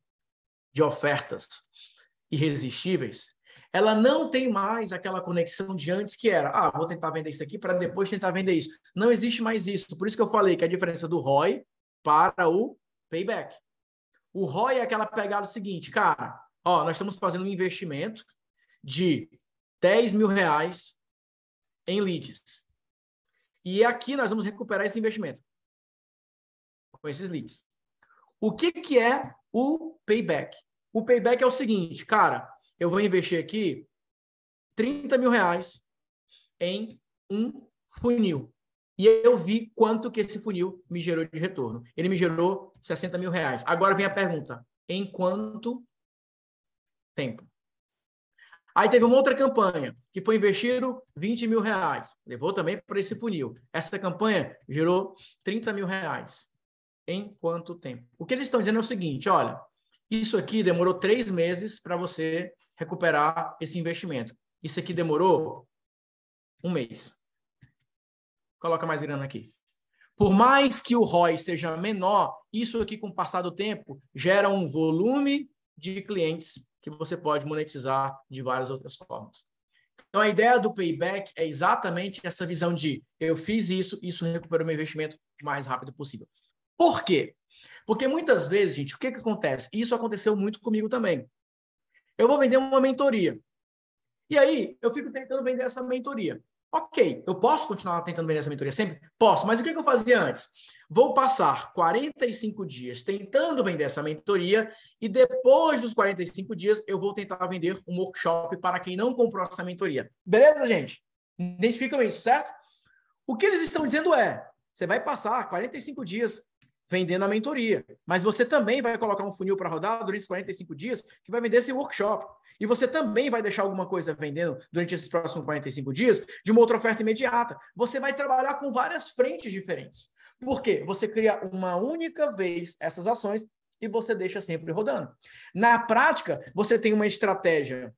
de ofertas irresistíveis ela não tem mais aquela conexão de antes que era, ah, vou tentar vender isso aqui para depois tentar vender isso. Não existe mais isso. Por isso que eu falei que a diferença do ROI para o payback. O ROI é aquela pegada seguinte, cara, ó, nós estamos fazendo um investimento de 10 mil reais em leads. E aqui nós vamos recuperar esse investimento com esses leads. O que, que é o payback? O payback é o seguinte, cara, eu vou investir aqui 30 mil reais em um funil. E eu vi quanto que esse funil me gerou de retorno. Ele me gerou 60 mil reais. Agora vem a pergunta: em quanto tempo? Aí teve uma outra campanha, que foi investido 20 mil reais. Levou também para esse funil. Essa campanha gerou 30 mil reais. em quanto tempo? O que eles estão dizendo é o seguinte: olha, isso aqui demorou três meses para você recuperar esse investimento. Isso aqui demorou um mês. Coloca mais grana aqui. Por mais que o ROI seja menor, isso aqui, com o passar do tempo, gera um volume de clientes que você pode monetizar de várias outras formas. Então, a ideia do payback é exatamente essa visão de eu fiz isso, isso recuperou meu investimento o mais rápido possível. Por quê? Porque muitas vezes, gente, o que, que acontece? Isso aconteceu muito comigo também. Eu vou vender uma mentoria. E aí, eu fico tentando vender essa mentoria. Ok, eu posso continuar tentando vender essa mentoria sempre? Posso, mas o que eu fazia antes? Vou passar 45 dias tentando vender essa mentoria e depois dos 45 dias eu vou tentar vender um workshop para quem não comprou essa mentoria. Beleza, gente? Identificam isso, certo? O que eles estão dizendo é: você vai passar 45 dias vendendo a mentoria. Mas você também vai colocar um funil para rodar durante esses 45 dias que vai vender esse workshop. E você também vai deixar alguma coisa vendendo durante esses próximos 45 dias de uma outra oferta imediata. Você vai trabalhar com várias frentes diferentes. Por quê? Você cria uma única vez essas ações e você deixa sempre rodando. Na prática, você tem uma estratégia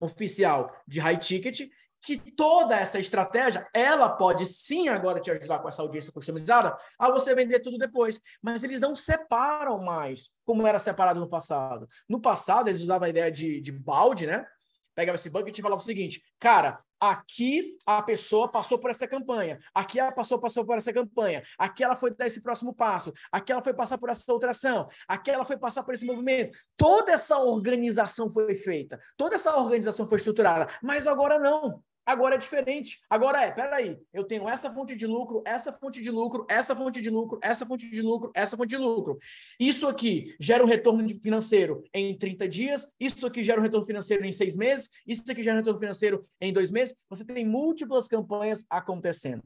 oficial de high ticket que toda essa estratégia, ela pode sim agora te ajudar com essa audiência customizada a você vender tudo depois. Mas eles não separam mais como era separado no passado. No passado, eles usavam a ideia de, de balde, né? Pegava esse bucket e falava o seguinte, cara, aqui a pessoa passou por essa campanha, aqui ela passou, passou por essa campanha, aqui ela foi dar esse próximo passo, aqui ela foi passar por essa outra ação, aqui ela foi passar por esse movimento. Toda essa organização foi feita, toda essa organização foi estruturada, mas agora não. Agora é diferente. Agora é, peraí, eu tenho essa fonte de lucro, essa fonte de lucro, essa fonte de lucro, essa fonte de lucro, essa fonte de lucro. Isso aqui gera um retorno financeiro em 30 dias, isso aqui gera um retorno financeiro em seis meses, isso aqui gera um retorno financeiro em dois meses. Você tem múltiplas campanhas acontecendo.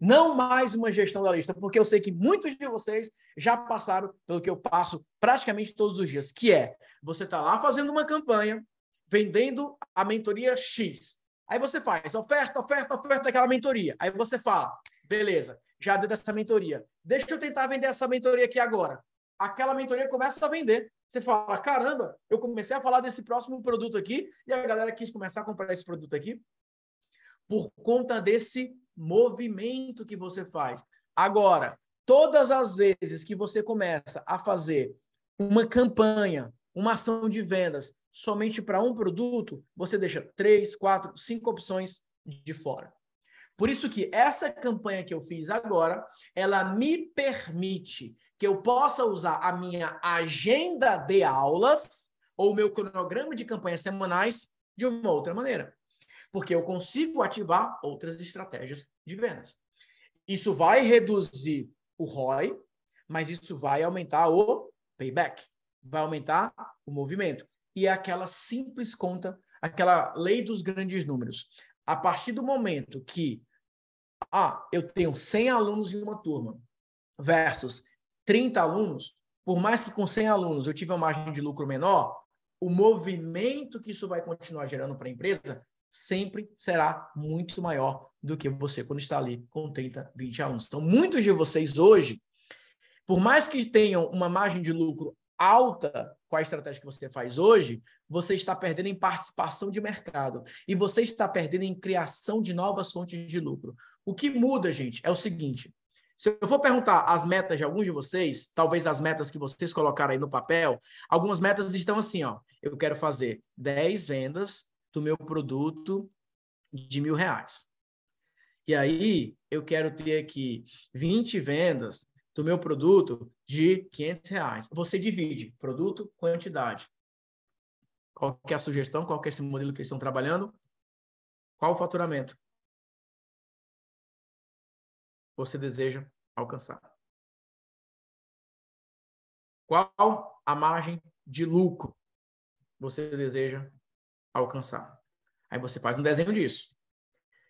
Não mais uma gestão da lista, porque eu sei que muitos de vocês já passaram pelo que eu passo praticamente todos os dias, que é você está lá fazendo uma campanha, vendendo a mentoria X Aí você faz oferta, oferta, oferta daquela mentoria. Aí você fala, beleza, já deu dessa mentoria. Deixa eu tentar vender essa mentoria aqui agora. Aquela mentoria começa a vender. Você fala, caramba, eu comecei a falar desse próximo produto aqui e a galera quis começar a comprar esse produto aqui por conta desse movimento que você faz. Agora, todas as vezes que você começa a fazer uma campanha, uma ação de vendas somente para um produto, você deixa três, quatro, cinco opções de fora. Por isso que essa campanha que eu fiz agora, ela me permite que eu possa usar a minha agenda de aulas ou meu cronograma de campanhas semanais de uma outra maneira. Porque eu consigo ativar outras estratégias de vendas. Isso vai reduzir o ROI, mas isso vai aumentar o payback, vai aumentar o movimento e é aquela simples conta, aquela lei dos grandes números. A partir do momento que ah, eu tenho 100 alunos em uma turma versus 30 alunos, por mais que com 100 alunos eu tive uma margem de lucro menor, o movimento que isso vai continuar gerando para a empresa sempre será muito maior do que você quando está ali com 30, 20 alunos. Então, muitos de vocês hoje, por mais que tenham uma margem de lucro alta com a estratégia que você faz hoje, você está perdendo em participação de mercado e você está perdendo em criação de novas fontes de lucro. O que muda, gente, é o seguinte: se eu for perguntar as metas de alguns de vocês, talvez as metas que vocês colocaram aí no papel, algumas metas estão assim, ó. Eu quero fazer 10 vendas do meu produto de mil reais. E aí, eu quero ter aqui 20 vendas do meu produto de 500 reais. Você divide produto, quantidade. Qual que é a sugestão? Qual que é esse modelo que eles estão trabalhando? Qual o faturamento? Você deseja alcançar? Qual a margem de lucro você deseja alcançar? Aí você faz um desenho disso.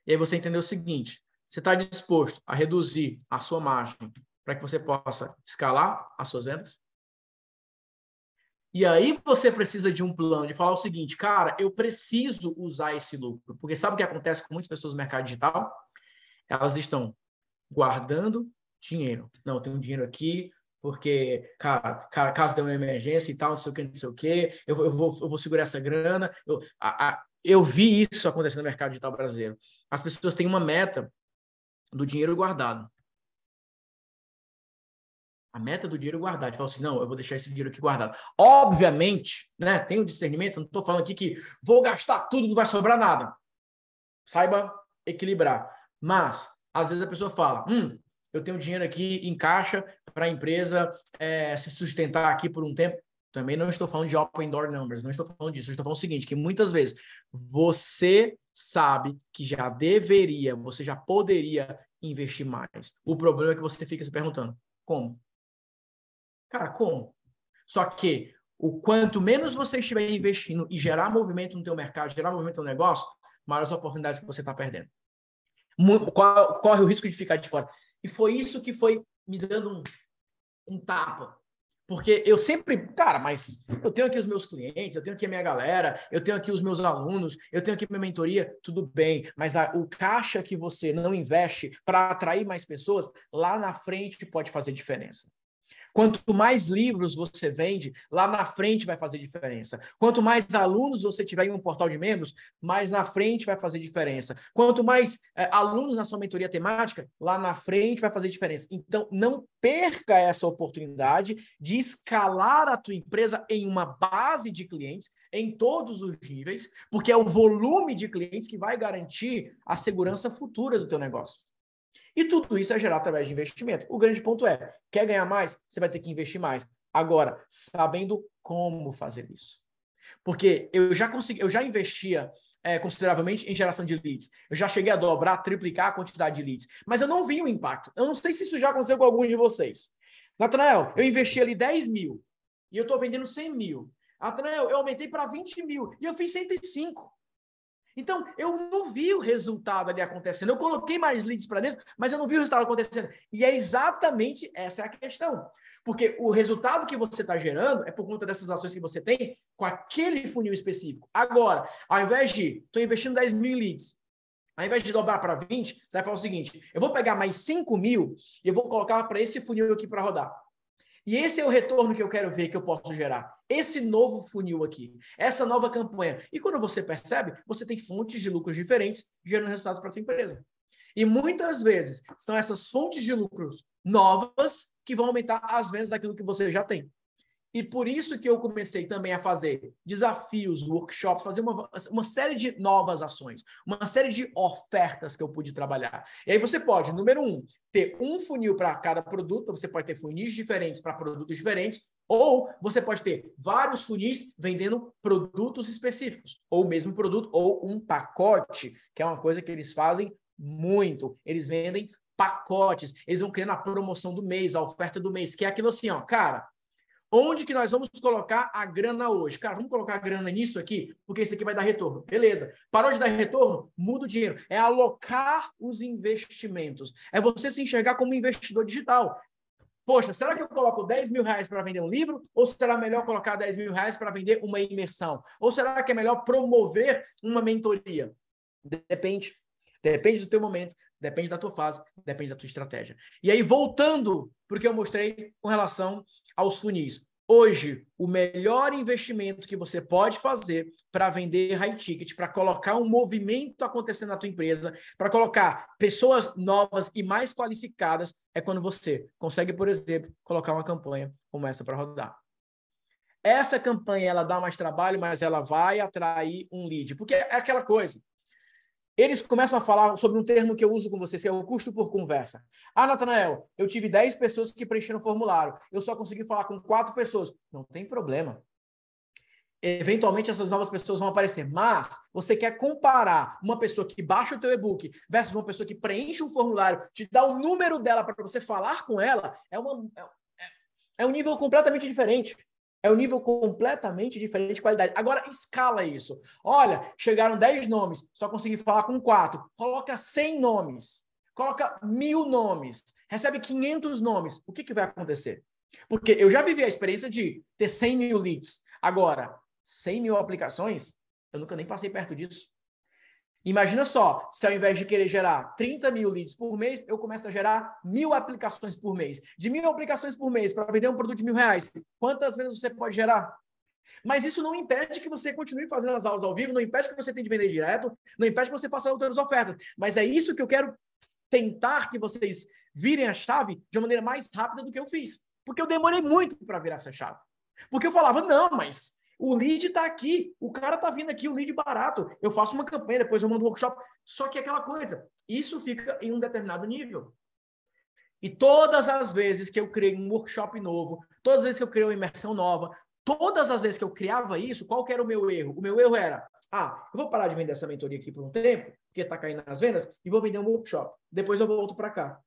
E aí você entendeu o seguinte: você está disposto a reduzir a sua margem para que você possa escalar as suas vendas. E aí você precisa de um plano de falar o seguinte, cara, eu preciso usar esse lucro, porque sabe o que acontece com muitas pessoas no mercado digital? Elas estão guardando dinheiro. Não, eu tenho dinheiro aqui, porque, cara, caso dê uma emergência e tal, não sei o que, não sei o que, eu, eu, vou, eu vou segurar essa grana. Eu, a, a, eu vi isso acontecendo no mercado digital brasileiro. As pessoas têm uma meta do dinheiro guardado. A meta do dinheiro guardado. Fala assim, não, eu vou deixar esse dinheiro aqui guardado. Obviamente, né? Tem o discernimento, não estou falando aqui que vou gastar tudo, não vai sobrar nada. Saiba equilibrar. Mas, às vezes a pessoa fala, hum, eu tenho dinheiro aqui em caixa para a empresa é, se sustentar aqui por um tempo. Também não estou falando de open door numbers, não estou falando disso. Eu estou falando o seguinte, que muitas vezes você sabe que já deveria, você já poderia investir mais. O problema é que você fica se perguntando, como? Cara, como? Só que o quanto menos você estiver investindo e gerar movimento no teu mercado, gerar movimento no negócio, maiores oportunidades que você está perdendo. Corre o risco de ficar de fora. E foi isso que foi me dando um, um tapa. Porque eu sempre, cara, mas eu tenho aqui os meus clientes, eu tenho aqui a minha galera, eu tenho aqui os meus alunos, eu tenho aqui minha mentoria, tudo bem, mas a, o caixa que você não investe para atrair mais pessoas, lá na frente pode fazer diferença. Quanto mais livros você vende, lá na frente vai fazer diferença. Quanto mais alunos você tiver em um portal de membros, mais na frente vai fazer diferença. Quanto mais é, alunos na sua mentoria temática, lá na frente vai fazer diferença. Então, não perca essa oportunidade de escalar a tua empresa em uma base de clientes, em todos os níveis, porque é o volume de clientes que vai garantir a segurança futura do teu negócio. E tudo isso é gerado através de investimento. O grande ponto é: quer ganhar mais? Você vai ter que investir mais. Agora, sabendo como fazer isso. Porque eu já consegui, eu já investia é, consideravelmente em geração de leads. Eu já cheguei a dobrar, triplicar a quantidade de leads. Mas eu não vi o impacto. Eu não sei se isso já aconteceu com algum de vocês. Natanael, eu investi ali 10 mil e eu estou vendendo 100 mil. Natanael, eu aumentei para 20 mil e eu fiz 105. Então, eu não vi o resultado ali acontecendo. Eu coloquei mais leads para dentro, mas eu não vi o resultado acontecendo. E é exatamente essa é a questão. Porque o resultado que você está gerando é por conta dessas ações que você tem com aquele funil específico. Agora, ao invés de, estou investindo 10 mil leads, ao invés de dobrar para 20, você vai falar o seguinte: eu vou pegar mais 5 mil e eu vou colocar para esse funil aqui para rodar. E esse é o retorno que eu quero ver que eu posso gerar. Esse novo funil aqui, essa nova campanha. E quando você percebe, você tem fontes de lucros diferentes gerando resultados para a sua empresa. E muitas vezes são essas fontes de lucros novas que vão aumentar as vendas daquilo que você já tem. E por isso que eu comecei também a fazer desafios, workshops, fazer uma, uma série de novas ações, uma série de ofertas que eu pude trabalhar. E aí você pode, número um, ter um funil para cada produto, você pode ter funis diferentes para produtos diferentes, ou você pode ter vários funis vendendo produtos específicos, ou mesmo produto, ou um pacote, que é uma coisa que eles fazem muito. Eles vendem pacotes, eles vão criando a promoção do mês, a oferta do mês, que é aquilo assim, ó, cara, Onde que nós vamos colocar a grana hoje? Cara, vamos colocar a grana nisso aqui, porque isso aqui vai dar retorno. Beleza. Parou de dar retorno? Muda o dinheiro. É alocar os investimentos. É você se enxergar como investidor digital. Poxa, será que eu coloco 10 mil reais para vender um livro? Ou será melhor colocar 10 mil reais para vender uma imersão? Ou será que é melhor promover uma mentoria? Depende. Depende do teu momento, depende da tua fase, depende da tua estratégia. E aí, voltando porque eu mostrei com relação aos funis. Hoje, o melhor investimento que você pode fazer para vender high ticket, para colocar um movimento acontecendo na tua empresa, para colocar pessoas novas e mais qualificadas, é quando você consegue, por exemplo, colocar uma campanha como essa para rodar. Essa campanha ela dá mais trabalho, mas ela vai atrair um lead, porque é aquela coisa. Eles começam a falar sobre um termo que eu uso com você, que é o custo por conversa. Ah, Natanael, eu tive 10 pessoas que preencheram o formulário. Eu só consegui falar com quatro pessoas. Não tem problema. Eventualmente essas novas pessoas vão aparecer, mas você quer comparar uma pessoa que baixa o teu e-book versus uma pessoa que preenche um formulário, te dá o número dela para você falar com ela, é, uma, é, é um nível completamente diferente. É um nível completamente diferente de qualidade. Agora, escala isso. Olha, chegaram 10 nomes, só consegui falar com 4. Coloca 100 nomes. Coloca mil nomes. Recebe 500 nomes. O que, que vai acontecer? Porque eu já vivi a experiência de ter 100 mil leads. Agora, 100 mil aplicações, eu nunca nem passei perto disso. Imagina só, se ao invés de querer gerar 30 mil leads por mês, eu começo a gerar mil aplicações por mês. De mil aplicações por mês para vender um produto de mil reais, quantas vezes você pode gerar? Mas isso não impede que você continue fazendo as aulas ao vivo, não impede que você tente vender direto, não impede que você faça outras ofertas. Mas é isso que eu quero tentar que vocês virem a chave de uma maneira mais rápida do que eu fiz. Porque eu demorei muito para virar essa chave. Porque eu falava, não, mas o lead está aqui, o cara está vindo aqui, o lead barato. Eu faço uma campanha, depois eu mando um workshop. Só que é aquela coisa, isso fica em um determinado nível. E todas as vezes que eu criei um workshop novo, todas as vezes que eu criei uma imersão nova, todas as vezes que eu criava isso, qual que era o meu erro? O meu erro era, ah, eu vou parar de vender essa mentoria aqui por um tempo, porque está caindo nas vendas, e vou vender um workshop. Depois eu volto para cá.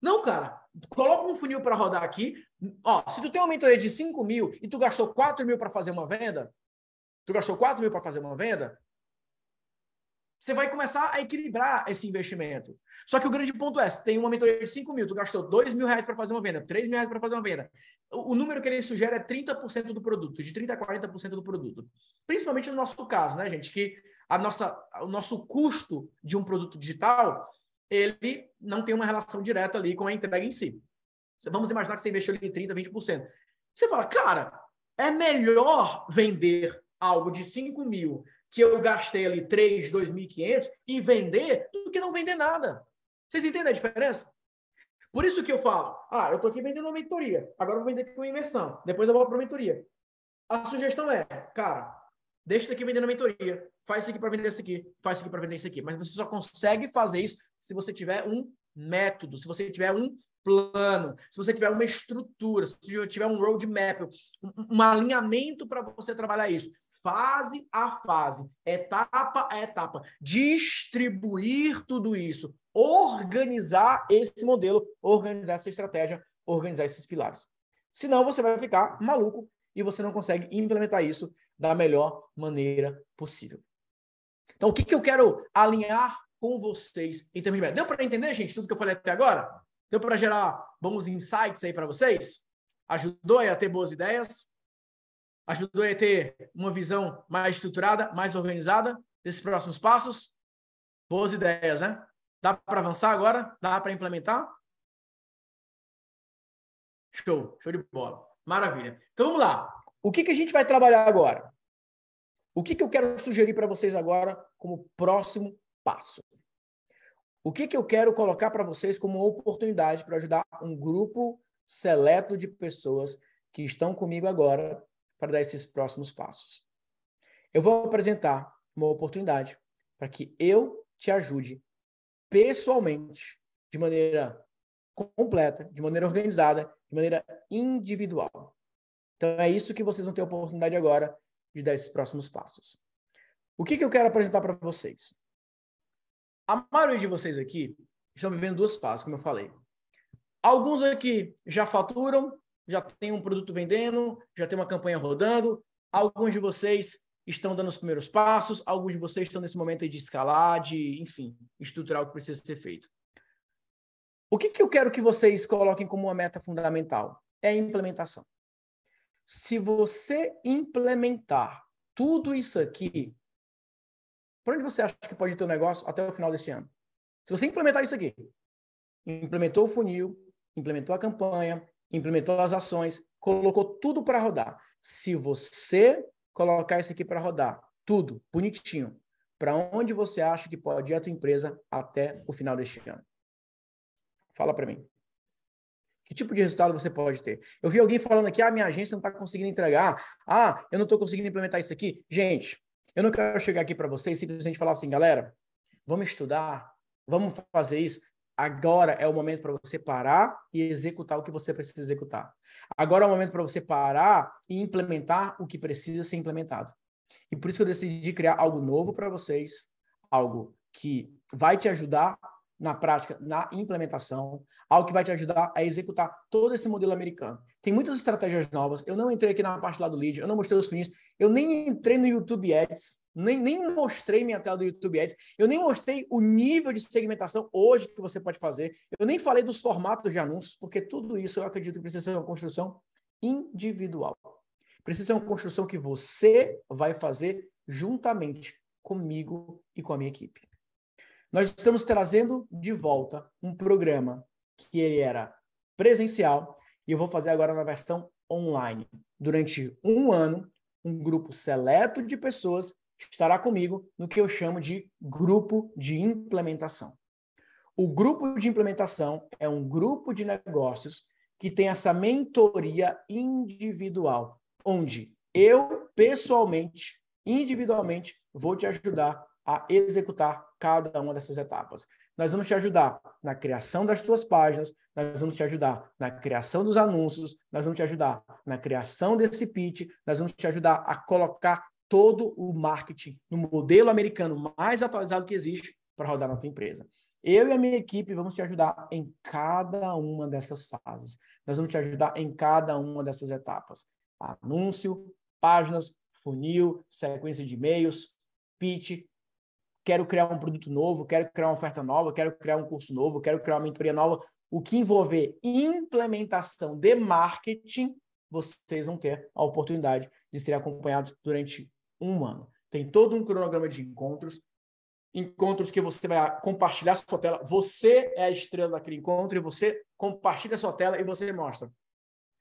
Não, cara. Coloca um funil para rodar aqui. Ó, se tu tem uma mentoria de 5 mil e tu gastou 4 mil para fazer uma venda, tu gastou 4 mil para fazer uma venda, você vai começar a equilibrar esse investimento. Só que o grande ponto é, tem uma mentoria de 5 mil, tu gastou 2 mil reais para fazer uma venda, 3 mil reais para fazer uma venda. O, o, número que ele sugere é 30% do produto, de 30% a 40% do produto. Principalmente no nosso caso, né, gente? Que a nossa, o nosso custo de um produto digital ele não tem uma relação direta ali com a entrega em si. Vamos imaginar que você investiu ali 30%, 20%. Você fala, cara, é melhor vender algo de 5 mil que eu gastei ali 3, 2.500 e vender do que não vender nada. Vocês entendem a diferença? Por isso que eu falo, ah, eu estou aqui vendendo uma mentoria, agora eu vou vender com uma imersão, depois eu vou para a mentoria. A sugestão é, cara, deixa isso aqui vendendo a mentoria, faz isso aqui para vender isso aqui, faz isso aqui para vender isso aqui. Mas você só consegue fazer isso se você tiver um método, se você tiver um plano, se você tiver uma estrutura, se você tiver um roadmap, um, alinhamento para você trabalhar isso. Fase a fase, etapa a etapa, distribuir tudo isso, organizar esse modelo, organizar essa estratégia, organizar esses pilares. Senão você vai ficar maluco e você não consegue implementar isso da melhor maneira possível. Então, o que, que eu quero alinhar com vocês em termos de meta? Deu para entender, gente, tudo que eu falei até agora? Deu para gerar bons insights aí para vocês? Ajudou a ter boas ideias? Ajudou a ter uma visão mais estruturada, mais organizada desses próximos passos? Boas ideias, né? Dá para avançar agora? Dá para implementar? Show, show de bola. Maravilha. Então vamos lá. O que, que a gente vai trabalhar agora? O que, que eu quero sugerir para vocês agora como próximo passo? O que, que eu quero colocar para vocês como oportunidade para ajudar um grupo seleto de pessoas que estão comigo agora para dar esses próximos passos? Eu vou apresentar uma oportunidade para que eu te ajude pessoalmente, de maneira completa, de maneira organizada, de maneira individual. Então é isso que vocês vão ter a oportunidade agora de dar esses próximos passos. O que, que eu quero apresentar para vocês? A maioria de vocês aqui estão vivendo duas fases, como eu falei. Alguns aqui já faturam, já tem um produto vendendo, já tem uma campanha rodando. Alguns de vocês estão dando os primeiros passos, alguns de vocês estão nesse momento de escalar, de, enfim, estruturar o que precisa ser feito. O que, que eu quero que vocês coloquem como uma meta fundamental? É a implementação se você implementar tudo isso aqui, por onde você acha que pode ter o negócio até o final desse ano? Se você implementar isso aqui, implementou o funil, implementou a campanha, implementou as ações, colocou tudo para rodar. Se você colocar isso aqui para rodar, tudo bonitinho, para onde você acha que pode ir a tua empresa até o final deste ano? Fala para mim. Que tipo de resultado você pode ter? Eu vi alguém falando aqui, ah, minha agência não está conseguindo entregar, ah, eu não estou conseguindo implementar isso aqui. Gente, eu não quero chegar aqui para vocês e simplesmente falar assim, galera, vamos estudar, vamos fazer isso. Agora é o momento para você parar e executar o que você precisa executar. Agora é o momento para você parar e implementar o que precisa ser implementado. E por isso que eu decidi criar algo novo para vocês, algo que vai te ajudar na prática, na implementação, algo que vai te ajudar a executar todo esse modelo americano. Tem muitas estratégias novas. Eu não entrei aqui na parte lá do lead, eu não mostrei os funis, eu nem entrei no YouTube Ads, nem, nem mostrei minha tela do YouTube Ads, eu nem mostrei o nível de segmentação hoje que você pode fazer, eu nem falei dos formatos de anúncios, porque tudo isso eu acredito que precisa ser uma construção individual. Precisa ser uma construção que você vai fazer juntamente comigo e com a minha equipe. Nós estamos trazendo de volta um programa que ele era presencial e eu vou fazer agora na versão online. Durante um ano, um grupo seleto de pessoas estará comigo no que eu chamo de grupo de implementação. O grupo de implementação é um grupo de negócios que tem essa mentoria individual, onde eu, pessoalmente, individualmente, vou te ajudar a executar cada uma dessas etapas. Nós vamos te ajudar na criação das tuas páginas, nós vamos te ajudar na criação dos anúncios, nós vamos te ajudar na criação desse pitch, nós vamos te ajudar a colocar todo o marketing no modelo americano mais atualizado que existe para rodar na tua empresa. Eu e a minha equipe vamos te ajudar em cada uma dessas fases. Nós vamos te ajudar em cada uma dessas etapas. Anúncio, páginas, funil, sequência de e-mails, pitch. Quero criar um produto novo, quero criar uma oferta nova, quero criar um curso novo, quero criar uma mentoria nova. O que envolver implementação de marketing, vocês vão ter a oportunidade de ser acompanhados durante um ano. Tem todo um cronograma de encontros, encontros que você vai compartilhar sua tela. Você é a estrela daquele encontro e você compartilha sua tela e você mostra.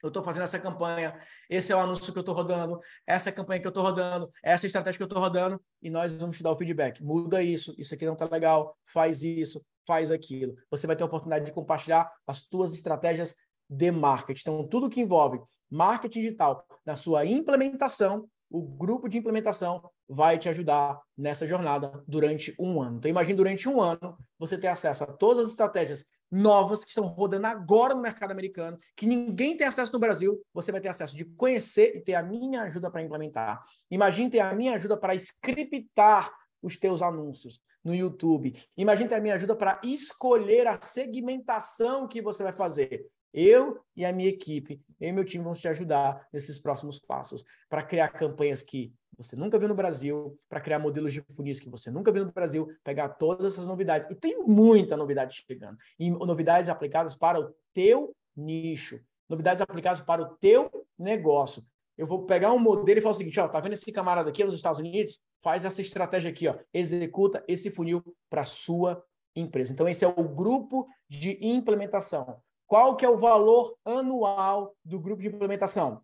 Eu estou fazendo essa campanha, esse é o anúncio que eu estou rodando, essa é a campanha que eu estou rodando, essa é estratégia que eu estou rodando, e nós vamos te dar o feedback. Muda isso, isso aqui não está legal, faz isso, faz aquilo. Você vai ter a oportunidade de compartilhar as suas estratégias de marketing. Então, tudo que envolve marketing digital na sua implementação, o grupo de implementação vai te ajudar nessa jornada durante um ano. Então, imagine durante um ano você ter acesso a todas as estratégias novas que estão rodando agora no mercado americano, que ninguém tem acesso no Brasil, você vai ter acesso de conhecer e ter a minha ajuda para implementar. Imagine ter a minha ajuda para scriptar os teus anúncios no YouTube. Imagine ter a minha ajuda para escolher a segmentação que você vai fazer. Eu e a minha equipe, eu e meu time vamos te ajudar nesses próximos passos para criar campanhas que você nunca viu no Brasil, para criar modelos de funis que você nunca viu no Brasil, pegar todas essas novidades. E tem muita novidade chegando. E novidades aplicadas para o teu nicho, novidades aplicadas para o teu negócio. Eu vou pegar um modelo e falar o seguinte, ó, tá vendo esse camarada aqui nos Estados Unidos? Faz essa estratégia aqui, ó, executa esse funil para sua empresa. Então esse é o grupo de implementação. Qual que é o valor anual do grupo de implementação?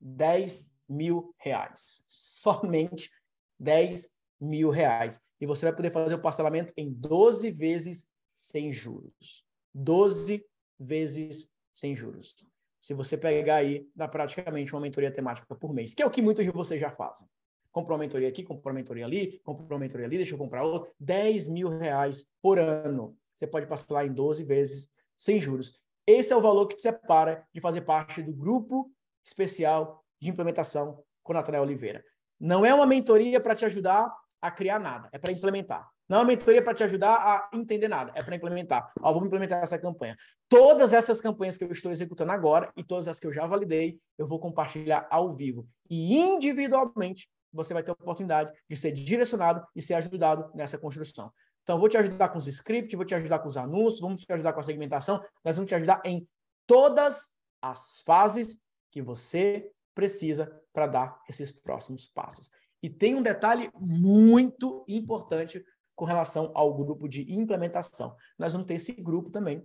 10 mil reais. Somente 10 mil reais. E você vai poder fazer o parcelamento em 12 vezes sem juros. 12 vezes sem juros. Se você pegar aí, dá praticamente uma mentoria temática por mês, que é o que muitos de vocês já fazem. Comprou uma mentoria aqui, comprou uma mentoria ali, comprou uma mentoria ali, deixa eu comprar outra. 10 mil reais por ano. Você pode parcelar em 12 vezes sem juros. Esse é o valor que te separa de fazer parte do grupo especial de implementação com Natália Oliveira. Não é uma mentoria para te ajudar a criar nada, é para implementar. Não é uma mentoria para te ajudar a entender nada, é para implementar. Ó, vamos implementar essa campanha. Todas essas campanhas que eu estou executando agora e todas as que eu já validei, eu vou compartilhar ao vivo. E individualmente, você vai ter a oportunidade de ser direcionado e ser ajudado nessa construção. Então, vou te ajudar com os scripts, vou te ajudar com os anúncios, vamos te ajudar com a segmentação, nós vamos te ajudar em todas as fases que você precisa para dar esses próximos passos. E tem um detalhe muito importante com relação ao grupo de implementação. Nós vamos ter esse grupo também,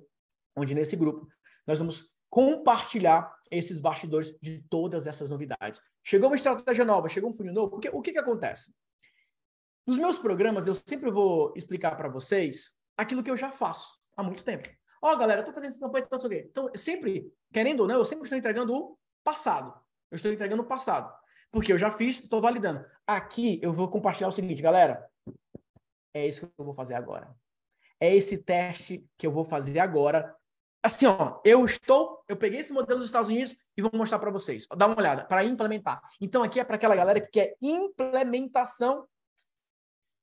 onde nesse grupo nós vamos compartilhar esses bastidores de todas essas novidades. Chegou uma estratégia nova, chegou um funil novo, porque o que, que acontece? Nos meus programas, eu sempre vou explicar para vocês aquilo que eu já faço há muito tempo. Ó, oh, galera, eu tô fazendo essa campanha, então, então, sempre, querendo ou não, eu sempre estou entregando o passado. Eu estou entregando o passado. Porque eu já fiz, estou validando. Aqui eu vou compartilhar o seguinte, galera. É isso que eu vou fazer agora. É esse teste que eu vou fazer agora. Assim, ó, eu estou, eu peguei esse modelo dos Estados Unidos e vou mostrar para vocês. Dá uma olhada, para implementar. Então aqui é para aquela galera que quer implementação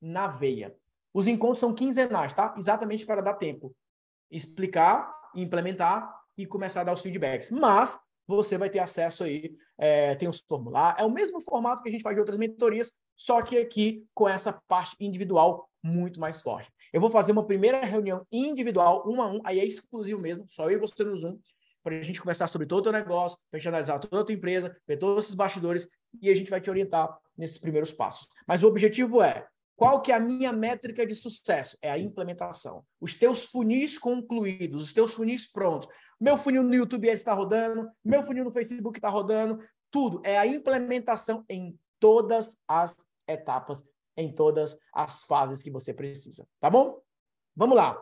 na veia. Os encontros são quinzenais, tá? Exatamente para dar tempo. Explicar, implementar e começar a dar os feedbacks. Mas você vai ter acesso aí, é, tem os formulários, é o mesmo formato que a gente faz de outras mentorias, só que aqui com essa parte individual muito mais forte. Eu vou fazer uma primeira reunião individual, um a um, aí é exclusivo mesmo, só eu e você no Zoom, para a gente conversar sobre todo o teu negócio, para a gente analisar toda a tua empresa, ver todos esses bastidores e a gente vai te orientar nesses primeiros passos. Mas o objetivo é Qual que é a minha métrica de sucesso? É a implementação. Os teus funis concluídos, os teus funis prontos. Meu funil no YouTube está rodando, meu funil no Facebook está rodando, tudo. É a implementação em todas as etapas, em todas as fases que você precisa. Tá bom? Vamos lá.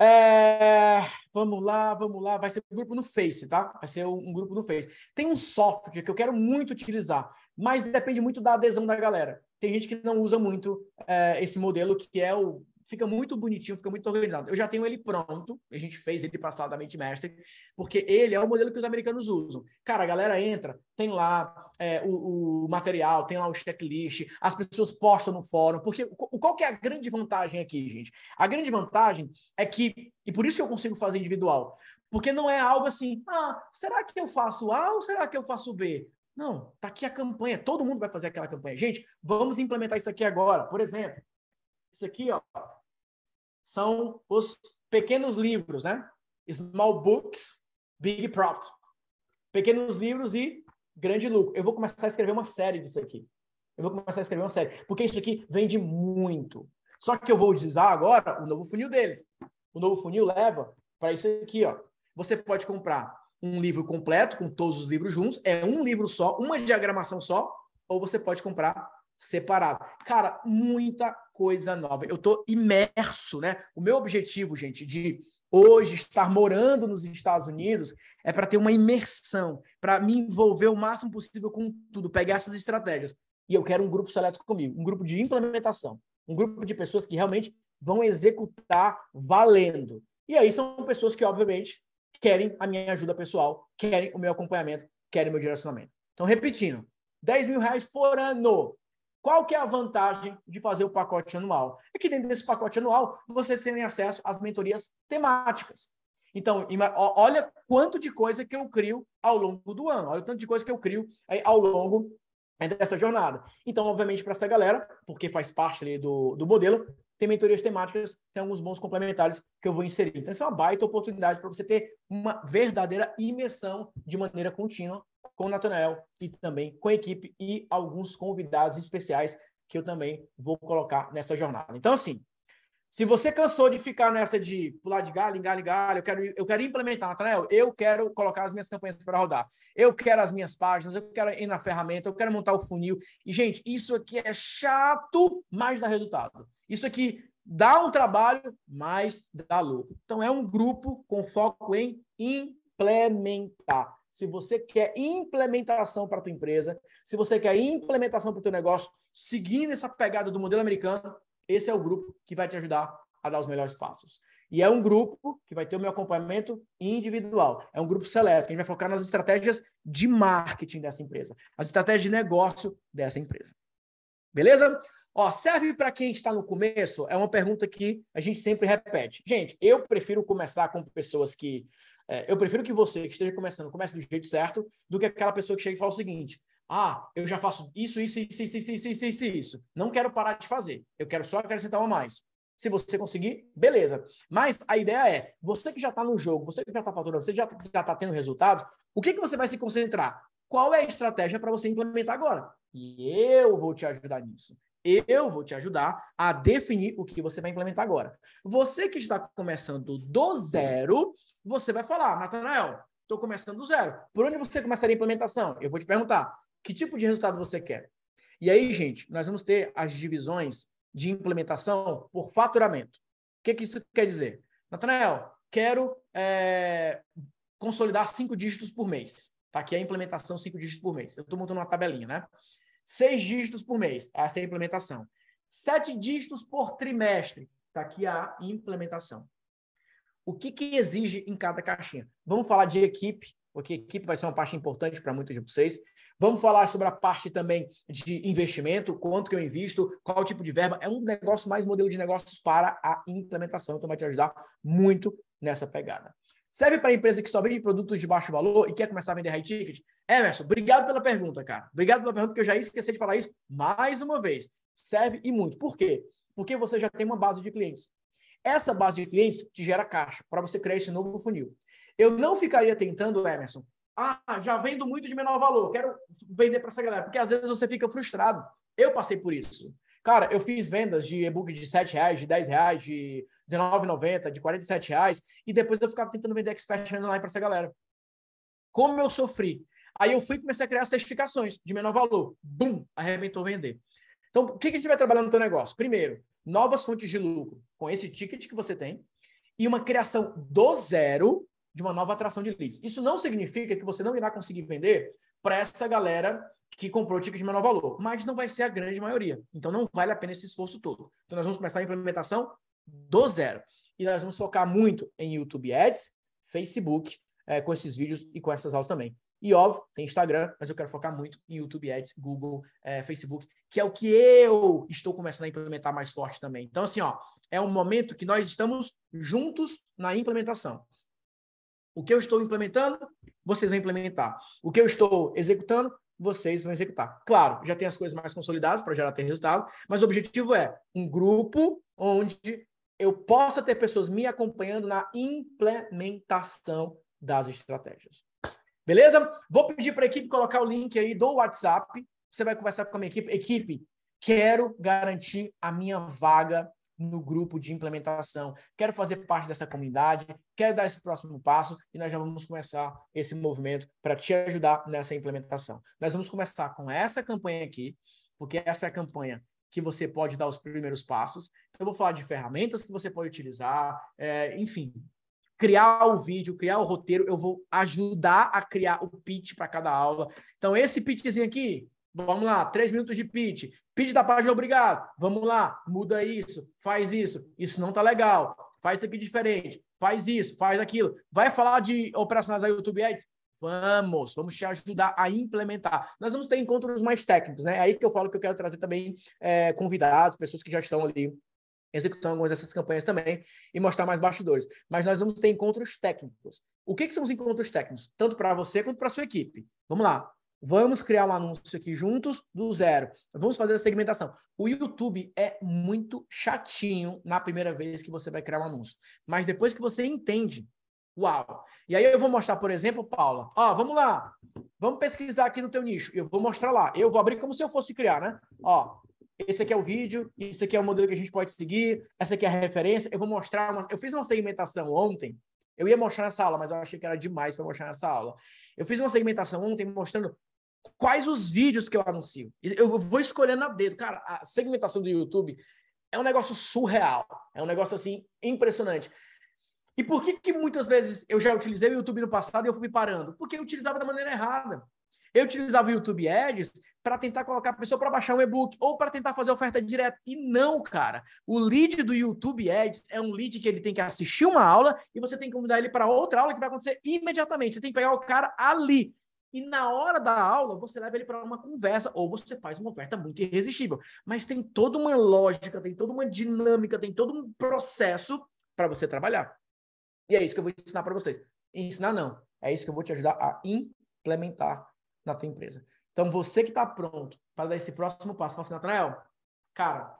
É, vamos lá, vamos lá. Vai ser um grupo no Face, tá? Vai ser um grupo no Face. Tem um software que eu quero muito utilizar, mas depende muito da adesão da galera tem gente que não usa muito é, esse modelo, que é o. Fica muito bonitinho, fica muito organizado. Eu já tenho ele pronto, a gente fez ele passar da mente mestre, porque ele é o modelo que os americanos usam. Cara, a galera entra, tem lá é, o, o, material, tem lá o checklist, as pessoas postam no fórum, porque qual que é a grande vantagem aqui, gente? A grande vantagem é que, e por isso que eu consigo fazer individual, porque não é algo assim, ah, será que eu faço A ou será que eu faço B? Não, tá aqui a campanha, todo mundo vai fazer aquela campanha. Gente, vamos implementar isso aqui agora. Por exemplo, isso aqui, ó, são os pequenos livros, né? Small books, big profit. Pequenos livros e grande lucro. Eu vou começar a escrever uma série disso aqui. Eu vou começar a escrever uma série, porque isso aqui vende muito. Só que eu vou utilizar agora o novo funil deles. O novo funil leva para isso aqui, ó. Você pode comprar um livro completo, com todos os livros juntos, é um livro só, uma diagramação só, ou você pode comprar separado. Cara, muita coisa nova. Eu tô imerso, né? O meu objetivo, gente, de hoje estar morando nos Estados Unidos é para ter uma imersão, para me envolver o máximo possível com tudo, pegar essas estratégias. E eu quero um grupo seleto comigo, um grupo de implementação, um grupo de pessoas que realmente vão executar valendo. E aí são pessoas que, obviamente, querem a minha ajuda pessoal, querem o meu acompanhamento, querem o meu direcionamento. Então, repetindo, 10 mil reais por ano. Qual que é a vantagem de fazer o pacote anual? É que dentro desse pacote anual, você tem acesso às mentorias temáticas. Então, olha quanto de coisa que eu crio ao longo do ano, olha o tanto de coisa que eu crio ao longo dessa jornada. Então, obviamente, para essa galera, porque faz parte ali do, do modelo, tem mentorias temáticas, tem alguns bons complementares que eu vou inserir. Então, é uma baita oportunidade para você ter uma verdadeira imersão de maneira contínua com o Natanael e também com a equipe e alguns convidados especiais que eu também vou colocar nessa jornada. Então, assim, se você cansou de ficar nessa de pular de galho em galho em galho, eu quero, eu quero implementar, Natanael, eu quero colocar as minhas campanhas para rodar, eu quero as minhas páginas, eu quero ir na ferramenta, eu quero montar o funil. E, gente, isso aqui é chato, mas dá resultado. Isso aqui dá um trabalho, mas dá lucro. Então, é um grupo com foco em implementar. Se você quer implementação para a tua empresa, se você quer implementação para o teu negócio, seguindo essa pegada do modelo americano, esse é o grupo que vai te ajudar a dar os melhores passos. E é um grupo que vai ter o meu acompanhamento individual. É um grupo seleto, que a gente vai focar nas estratégias de marketing dessa empresa, as estratégias de negócio dessa empresa. Beleza? Ó, serve para quem está no começo? É uma pergunta que a gente sempre repete. Gente, eu prefiro começar com pessoas que. É, eu prefiro que você que esteja começando comece do jeito certo do que aquela pessoa que chega e fala o seguinte: ah, eu já faço isso, isso, isso, isso, isso, isso, isso, isso. Não quero parar de fazer. Eu quero só acrescentar uma mais. Se você conseguir, beleza. Mas a ideia é, você que já está no jogo, você que já está faturando, você já está tendo resultados, o que, que você vai se concentrar? Qual é a estratégia para você implementar agora? E eu vou te ajudar nisso. Eu vou te ajudar a definir o que você vai implementar agora. Você que está começando do zero, você vai falar, Natanael, estou começando do zero. Por onde você começaria a implementação? Eu vou te perguntar, que tipo de resultado você quer? E aí, gente, nós vamos ter as divisões de implementação por faturamento. O que, que isso quer dizer? Natanael, quero é, consolidar cinco dígitos por mês. Tá aqui a implementação cinco dígitos por mês. Eu estou montando uma tabelinha, né? Seis dígitos por mês, essa é a implementação. Sete dígitos por trimestre, está aqui a implementação. O que, que exige em cada caixinha? Vamos falar de equipe, porque equipe vai ser uma parte importante para muitos de vocês. Vamos falar sobre a parte também de investimento, quanto que eu invisto, qual tipo de verba. É um negócio mais modelo de negócios para a implementação, então vai te ajudar muito nessa pegada. Serve para empresa que só vende produtos de baixo valor e quer começar a vender high ticket? Emerson, obrigado pela pergunta, cara. Obrigado pela pergunta, que eu já esqueci de falar isso mais uma vez. Serve e muito. Por quê? Porque você já tem uma base de clientes. Essa base de clientes te gera caixa para você criar esse novo funil. Eu não ficaria tentando, Emerson, ah, já vendo muito de menor valor, quero vender para essa galera, porque às vezes você fica frustrado. Eu passei por isso. Cara, eu fiz vendas de e-book de 7 reais, de 10 reais, de R$19,90, de 47 reais, e depois eu ficava tentando vender expert online para essa galera. Como eu sofri. Aí eu fui e comecei a criar certificações de menor valor. Bum! Arrebentou vender. Então, o que, que a gente vai trabalhar no teu negócio? Primeiro, novas fontes de lucro com esse ticket que você tem e uma criação do zero de uma nova atração de leads. Isso não significa que você não irá conseguir vender para essa galera que comprou o ticket de menor valor, mas não vai ser a grande maioria. Então não vale a pena esse esforço todo. Então nós vamos começar a implementação do zero. E nós vamos focar muito em YouTube Ads, Facebook, é, com esses vídeos e com essas aulas também. E óbvio, tem Instagram, mas eu quero focar muito em YouTube Ads, Google, é, Facebook, que é o que eu estou começando a implementar mais forte também. Então, assim, ó, é um momento que nós estamos juntos na implementação. O que eu estou implementando, vocês vão implementar. O que eu estou executando, vocês vão executar. Claro, já tem as coisas mais consolidadas para gerar ter resultado, mas o objetivo é um grupo onde eu possa ter pessoas me acompanhando na implementação das estratégias. Beleza? Vou pedir para a equipe colocar o link aí do WhatsApp. Você vai conversar com a minha equipe. Equipe, quero garantir a minha vaga no grupo de implementação. Quero fazer parte dessa comunidade, quero dar esse próximo passo e nós já vamos começar esse movimento para te ajudar nessa implementação. Nós vamos começar com essa campanha aqui, porque essa é a campanha que você pode dar os primeiros passos. Eu vou falar de ferramentas que você pode utilizar, é, enfim, criar o vídeo, criar o roteiro, eu vou ajudar a criar o pitch para cada aula. Então, esse pitchzinho aqui, vamos lá, três minutos de pitch. Pitch da página, obrigado. Vamos lá, muda isso, faz isso. Isso não tá legal. Faz isso aqui diferente. Faz isso, faz aquilo. Vai falar de operacionais da YouTube Ads? Vamos, vamos te ajudar a implementar. Nós vamos ter encontros mais técnicos, né? É aí que eu falo que eu quero trazer também é, convidados, pessoas que já estão ali executando algumas dessas campanhas também e mostrar mais bastidores. Mas nós vamos ter encontros técnicos. O que, que são os encontros técnicos? Tanto para você quanto para sua equipe. Vamos lá. Vamos criar um anúncio aqui juntos do zero. Vamos fazer a segmentação. O YouTube é muito chatinho na primeira vez que você vai criar um anúncio. Mas depois que você entende, uau! E aí eu vou mostrar, por exemplo, Paula. Ó, vamos lá. Vamos pesquisar aqui no teu nicho. Eu vou mostrar lá. Eu vou abrir como se eu fosse criar, né? Ó, esse aqui é o vídeo, isso aqui é o modelo que a gente pode seguir, essa aqui é a referência. Eu vou mostrar uma... Eu fiz uma segmentação ontem. Eu ia mostrar nessa aula, mas eu achei que era demais para mostrar nessa aula. Eu fiz uma segmentação ontem mostrando quais os vídeos que eu anuncio. Eu vou escolhendo a dedo. Cara, a segmentação do YouTube é um negócio surreal. É um negócio assim impressionante. E por que, que muitas vezes eu já utilizei o YouTube no passado e eu fui parando? Porque eu utilizava da maneira errada. Eu utilizava o YouTube Ads para tentar colocar a pessoa para baixar um e-book ou para tentar fazer oferta direta. E não, cara. O lead do YouTube Ads é um lead que ele tem que assistir uma aula e você tem que convidar ele para outra aula que vai acontecer imediatamente. Você tem que pegar o cara ali. E na hora da aula, você leva ele para uma conversa ou você faz uma oferta muito irresistível. Mas tem toda uma lógica, tem toda uma dinâmica, tem todo um processo para você trabalhar. E é isso que eu vou ensinar para vocês. Ensinar não. É isso que eu vou te ajudar a implementar na tua empresa. Então, você que está pronto para dar esse próximo passo, fala assim, Natanael, cara,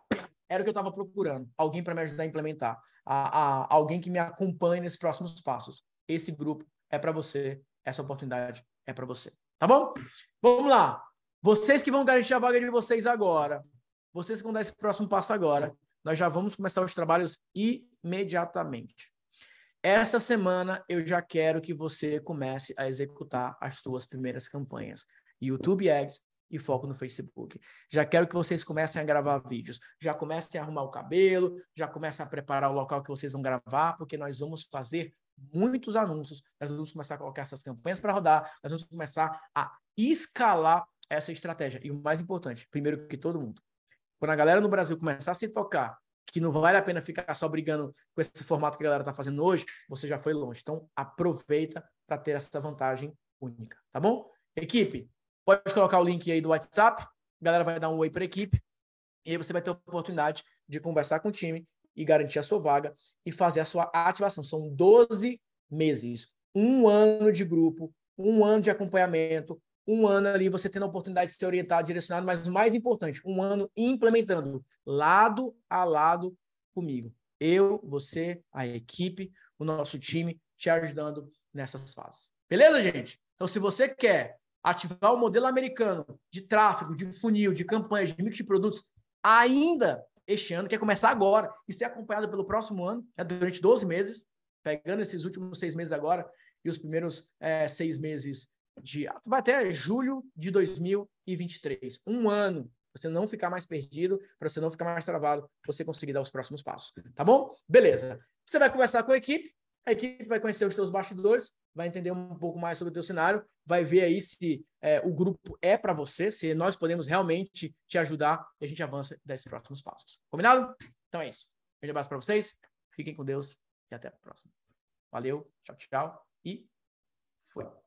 era o que eu estava procurando. Alguém para me ajudar a implementar. A, a, alguém que me acompanhe nesses próximos passos. Esse grupo é para você. Essa oportunidade é para você. Tá bom? Vamos lá. Vocês que vão garantir a vaga de vocês agora. Vocês que vão dar esse próximo passo agora. Nós já vamos começar os trabalhos imediatamente. Essa semana eu já quero que você comece a executar as suas primeiras campanhas. YouTube Ads e foco no Facebook. Já quero que vocês comecem a gravar vídeos, já comecem a arrumar o cabelo, já comecem a preparar o local que vocês vão gravar, porque nós vamos fazer muitos anúncios, nós vamos começar a colocar essas campanhas para rodar, nós vamos começar a escalar essa estratégia. E o mais importante, primeiro que todo mundo, quando a galera no Brasil começar a se tocar que não vale a pena ficar só brigando com esse formato que a galera está fazendo hoje, você já foi longe. Então, aproveita para ter essa vantagem única, tá bom? Equipe, pode colocar o link aí do WhatsApp, a galera vai dar um oi para a equipe, e aí você vai ter a oportunidade de conversar com o time e garantir a sua vaga e fazer a sua ativação. São 12 meses, um ano de grupo, um ano de acompanhamento, um ano ali você tendo a oportunidade de ser orientado, direcionado, mas mais importante, um ano implementando lado a lado comigo. Eu, você, a equipe, o nosso time te ajudando nessas fases. Beleza, gente? Então, se você quer ativar o modelo americano de tráfego, de funil, de campanha, de mix de produtos, ainda este ano, quer começar agora e ser acompanhado pelo próximo ano, né, durante 12 meses, pegando esses últimos seis meses agora e os primeiros é, seis meses de. Vai até julho de 2023. Um ano. Você não ficar mais perdido, para você não ficar mais travado, você conseguir dar os próximos passos. Tá bom? Beleza. Você vai conversar com a equipe, a equipe vai conhecer os seus bastidores, vai entender um pouco mais sobre o teu cenário, vai ver aí se é, o grupo é para você, se nós podemos realmente te ajudar e a gente avança desses próximos passos. Combinado? Então é isso. Um abraço para vocês, fiquem com Deus e até a próxima. Valeu, tchau, tchau e foi.